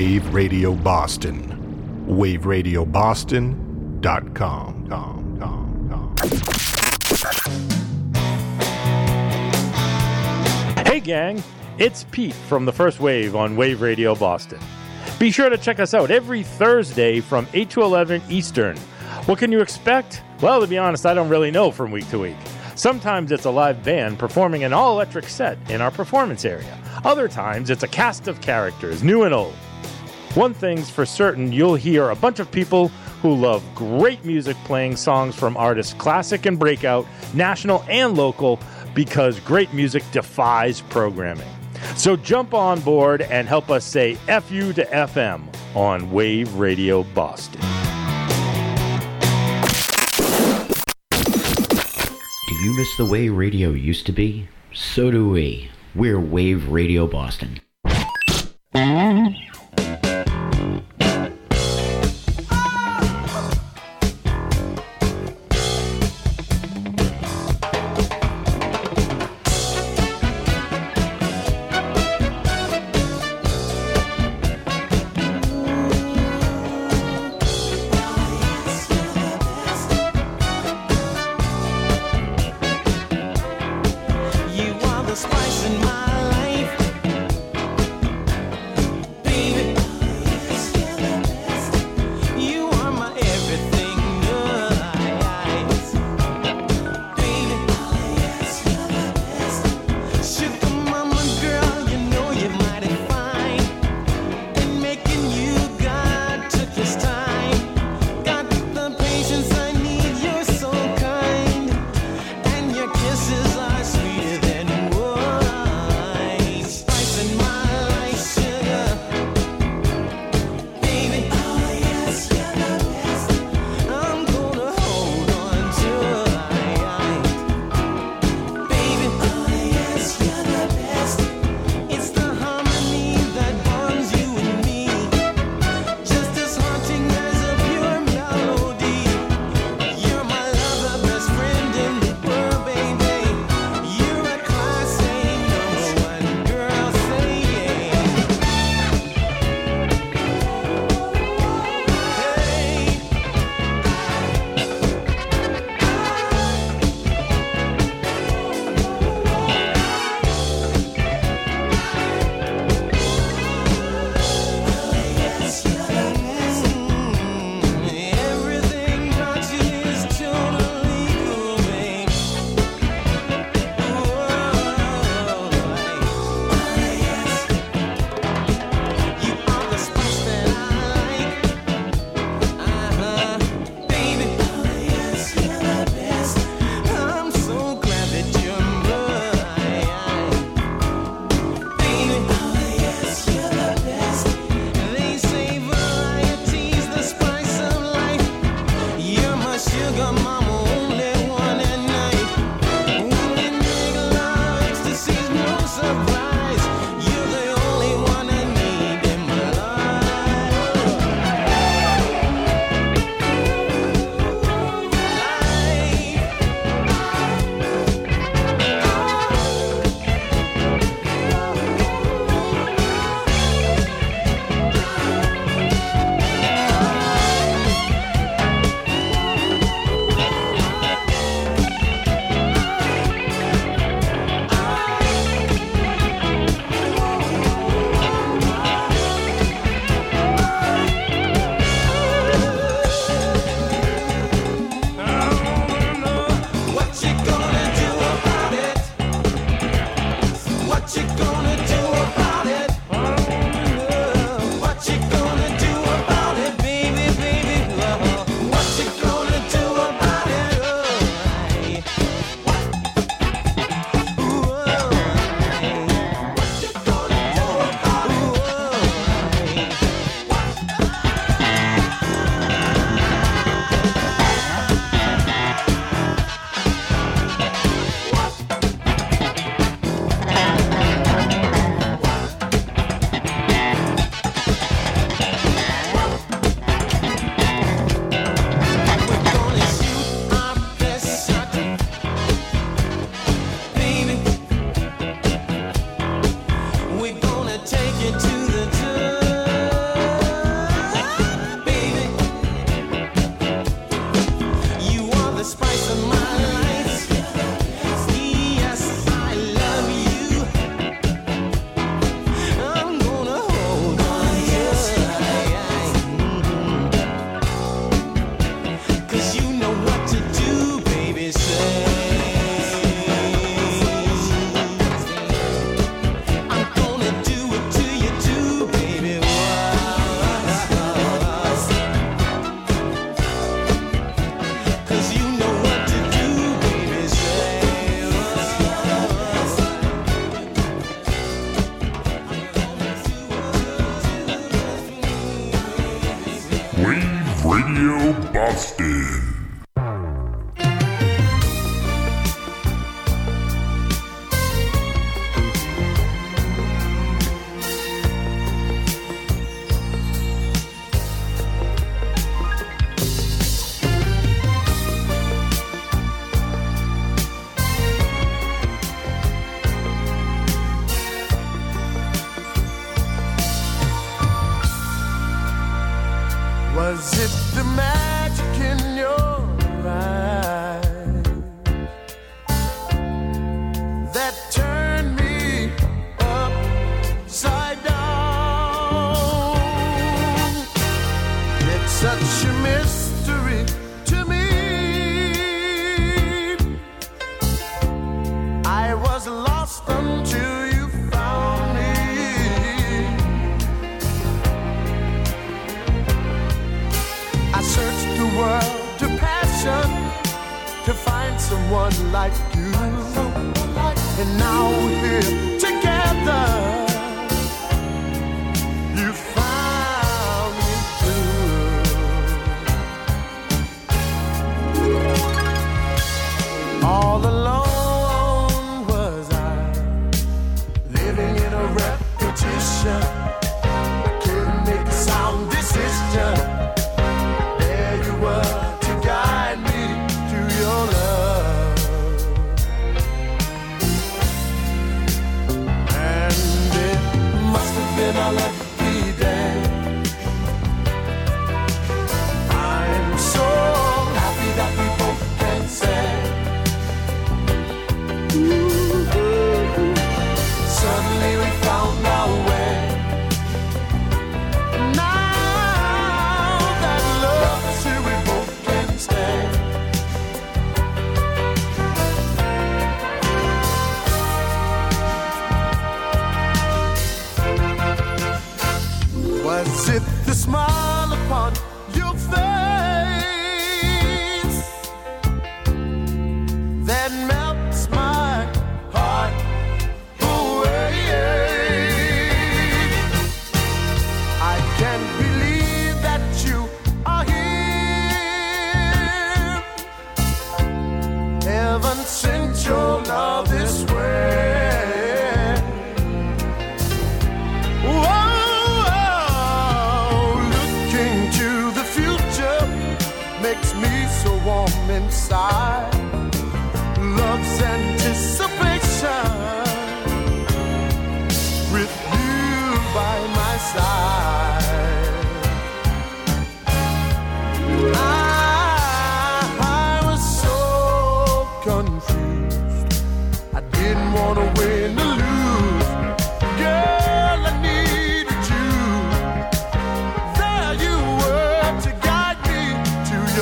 Wave Radio Boston. WaveRadioBoston.com. Com, com, com. Hey, gang, it's Pete from the First Wave on Wave Radio Boston. Be sure to check us out every Thursday from 8 to 11 Eastern. What can you expect? Well, to be honest, I don't really know from week to week. Sometimes it's a live band performing an all electric set in our performance area. Other times it's a cast of characters, new and old. One thing's for certain you'll hear a bunch of people who love great music playing songs from artists classic and breakout, national and local, because great music defies programming. So jump on board and help us say FU to FM on Wave Radio Boston. Do you miss the way radio used to be? So do we. We're Wave Radio Boston.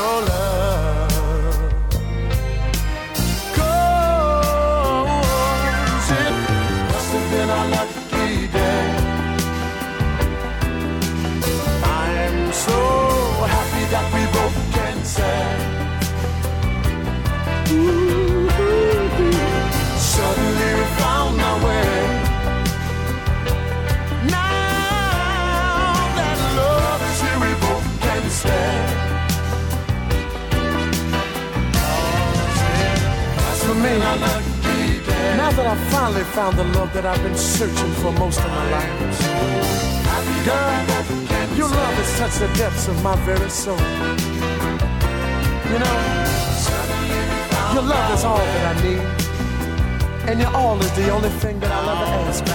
your love. finally found the love that I've been searching for most of my life. Girl, your love has touched the depths of my very soul. You know, your love is all that I need. And your all is the only thing that I'll ever ask for.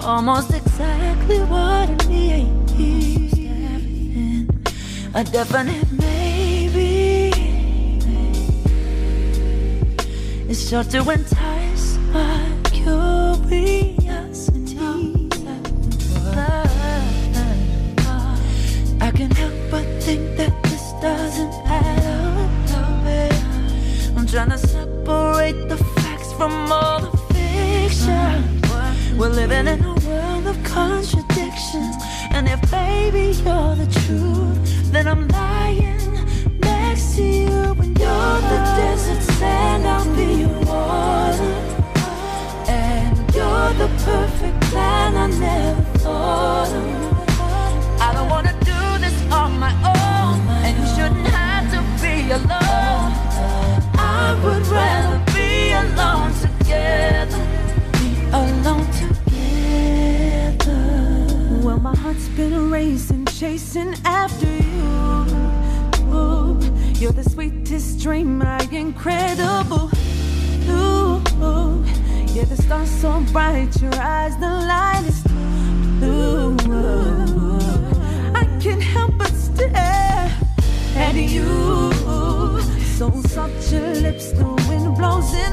You're almost exactly what I need. A definite maybe. It's sure to entice my curiosity. I can help but think that this doesn't add up. I'm trying to separate the facts from all the fiction. We're living in Baby, you're the truth. Then I'm racing, chasing after you. Ooh, you're the sweetest dream, my incredible. Ooh, yeah, the stars so bright, your eyes the lightest blue. I can't help but stare at you. So soft your lips, the wind blows in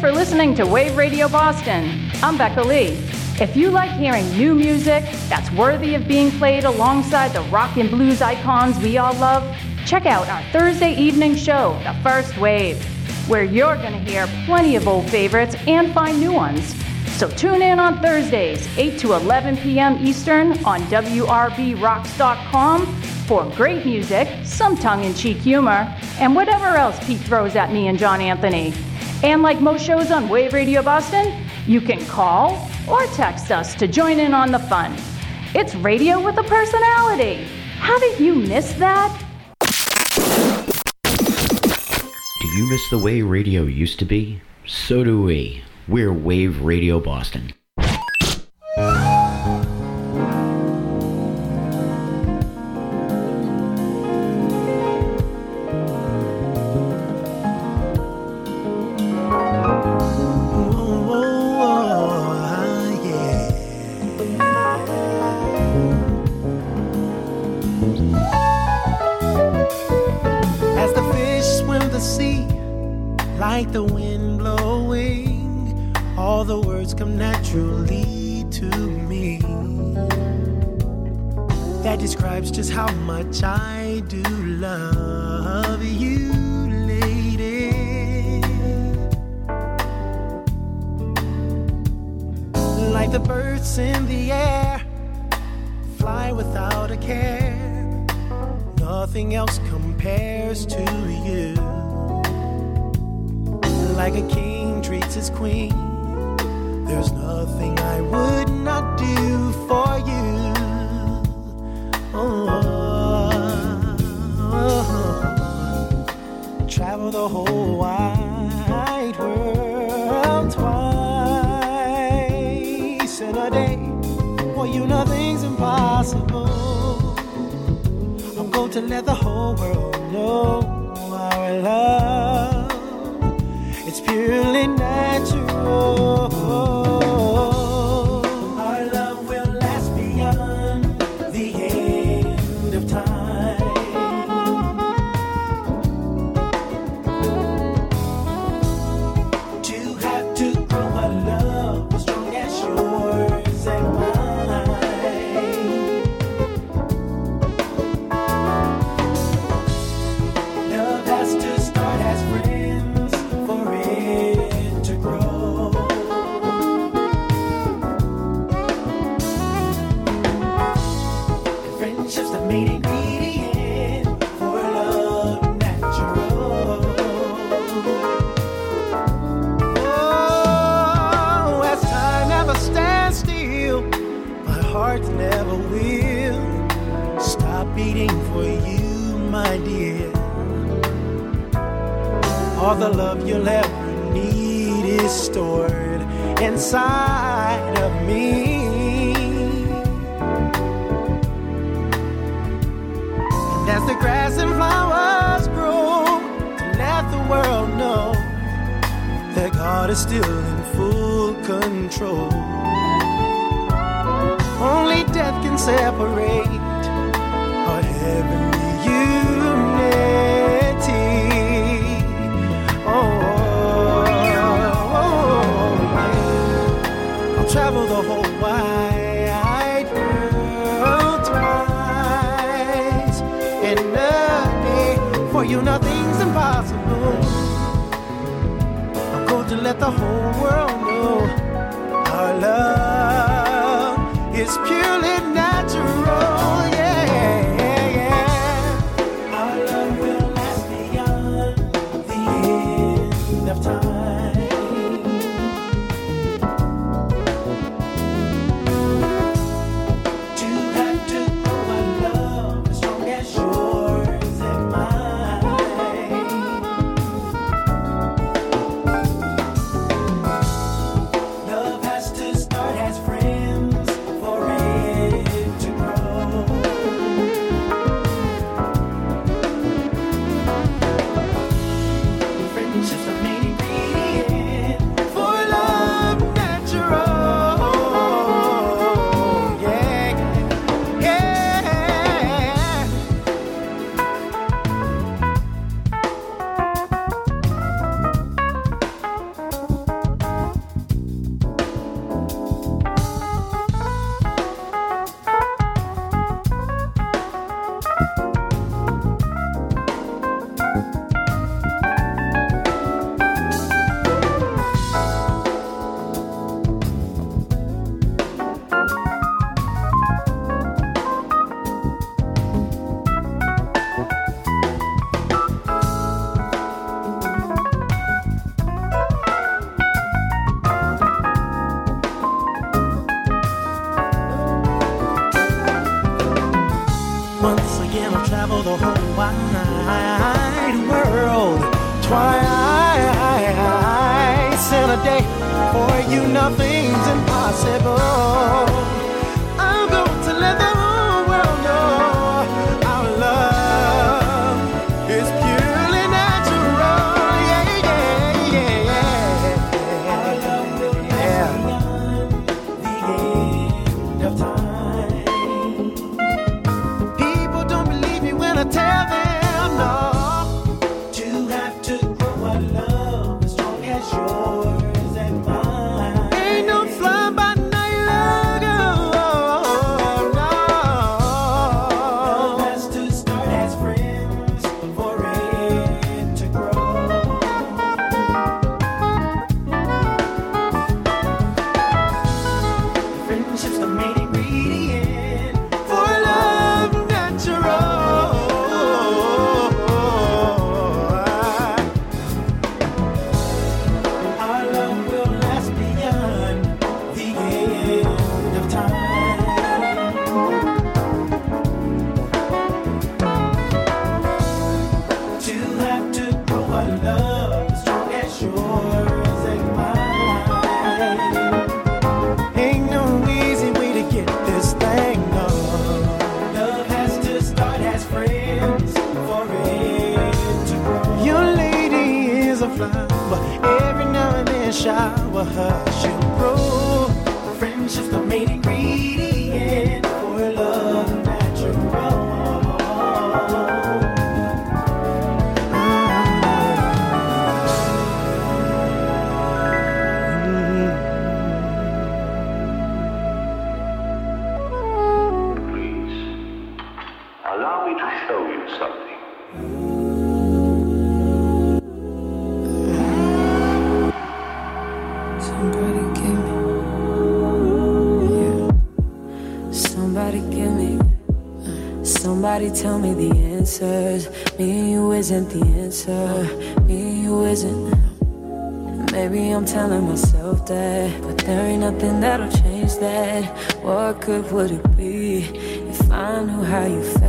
for listening to Wave Radio Boston. I'm Becca Lee. If you like hearing new music that's worthy of being played alongside the rock and blues icons we all love, check out our Thursday evening show, The First Wave, where you're going to hear plenty of old favorites and find new ones. So tune in on Thursdays, 8 to 11 p.m. Eastern on WRBRocks.com for great music, some tongue in cheek humor, and whatever else Pete throws at me and John Anthony. And like most shows on Wave Radio Boston, you can call or text us to join in on the fun. It's radio with a personality. Haven't you missed that? Do you miss the way radio used to be? So do we. We're Wave Radio Boston. Isn't the answer. Me you isn't. Maybe I'm telling myself that, but there ain't nothing that'll change that. What good would it be if I knew how you felt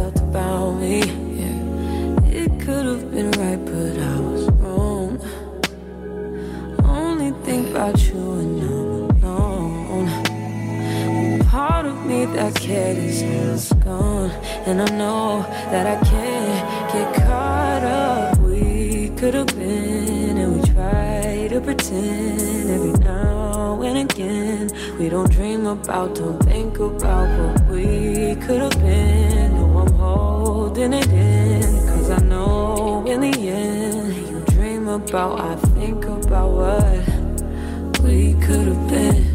about, don't think about what we could have been. No, I'm holding it in, cause I know in the end, you dream about, I think about what we could have been.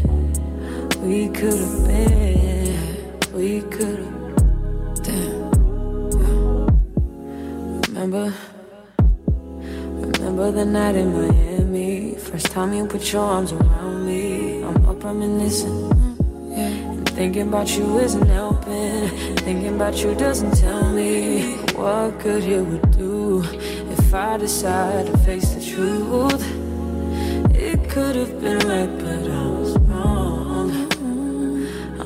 We could have been. We could have. Damn. Remember? Remember the night in Miami? First time you put your arms around me. I'm up reminiscing. Thinking about you isn't helping. Thinking about you doesn't tell me what good it would do if I decide to face the truth. It could have been right, but I was wrong.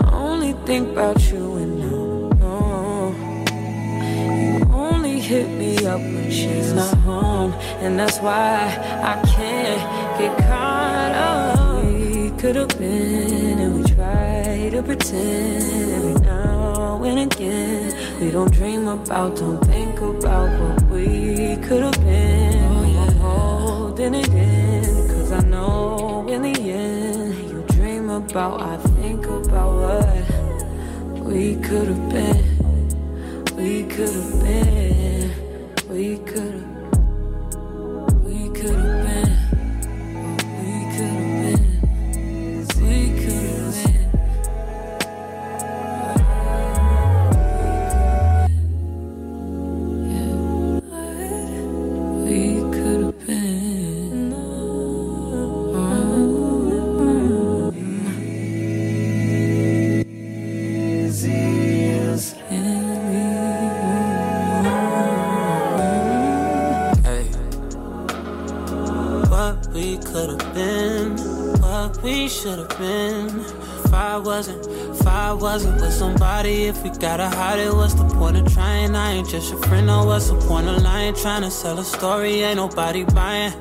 I only think about you and no, no. You only hit me up when she's not home, and that's why I pretend every now and again. We don't dream about, don't think about what we could have been. Oh, I'm holding it in, cause I know in the end, you dream about, I think about what we could have been. Your friend, no, what's the point of lying? Trying to sell a story, ain't nobody buying.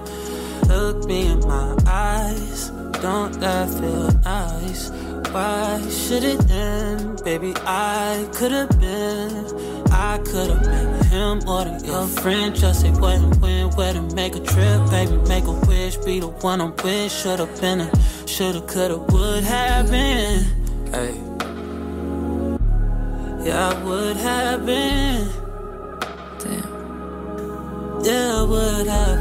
Look me in my eyes, don't that feel nice? Why should it end? Baby, I could've been, I could've been him or the your friend. Just say and when, where to make a trip, baby, make a wish, be the one I'm with. Should've been a, should've, could've, would have been. Hey. Yeah, I would have been. Would have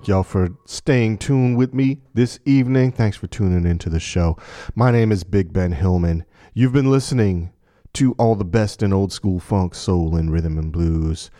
thank y'all for staying tuned with me this evening. Thanks for tuning into the show. My name is Big Ben Hillman. You've been listening to all the best in old school funk, soul, and rhythm and blues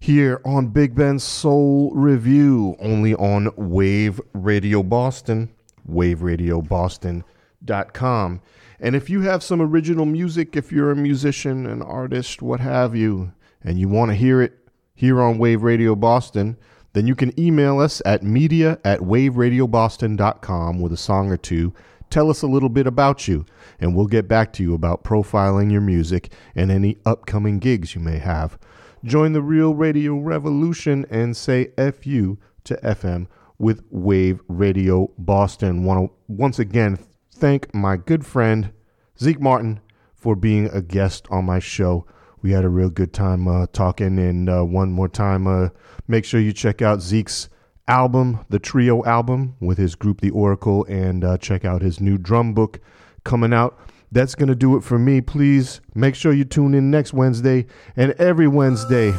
here on Big Ben Soul Revue, only on Wave Radio Boston, waveradioboston.com. And if you have some original music, if you're a musician, an artist, what have you, and you want to hear it here on Wave Radio Boston, then you can email us at media at waveradioboston.com with a song or two. Tell us a little bit about you, and we'll get back to you about profiling your music and any upcoming gigs you may have. Join the real radio revolution and say FU to FM with Wave Radio Boston. Want to once again thank my good friend Zeke Martin for being a guest on my show. We had a real good time uh, talking, and uh, one more time, uh, make sure you check out Zeke's album, the Trio album, with his group The Oracle, and uh, check out his new drum book coming out. That's going to do it for me. Please make sure you tune in next Wednesday and every Wednesday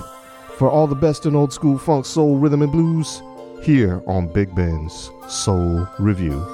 for all the best in old school funk, soul, rhythm, and blues here on Big Ben's Soul Revue.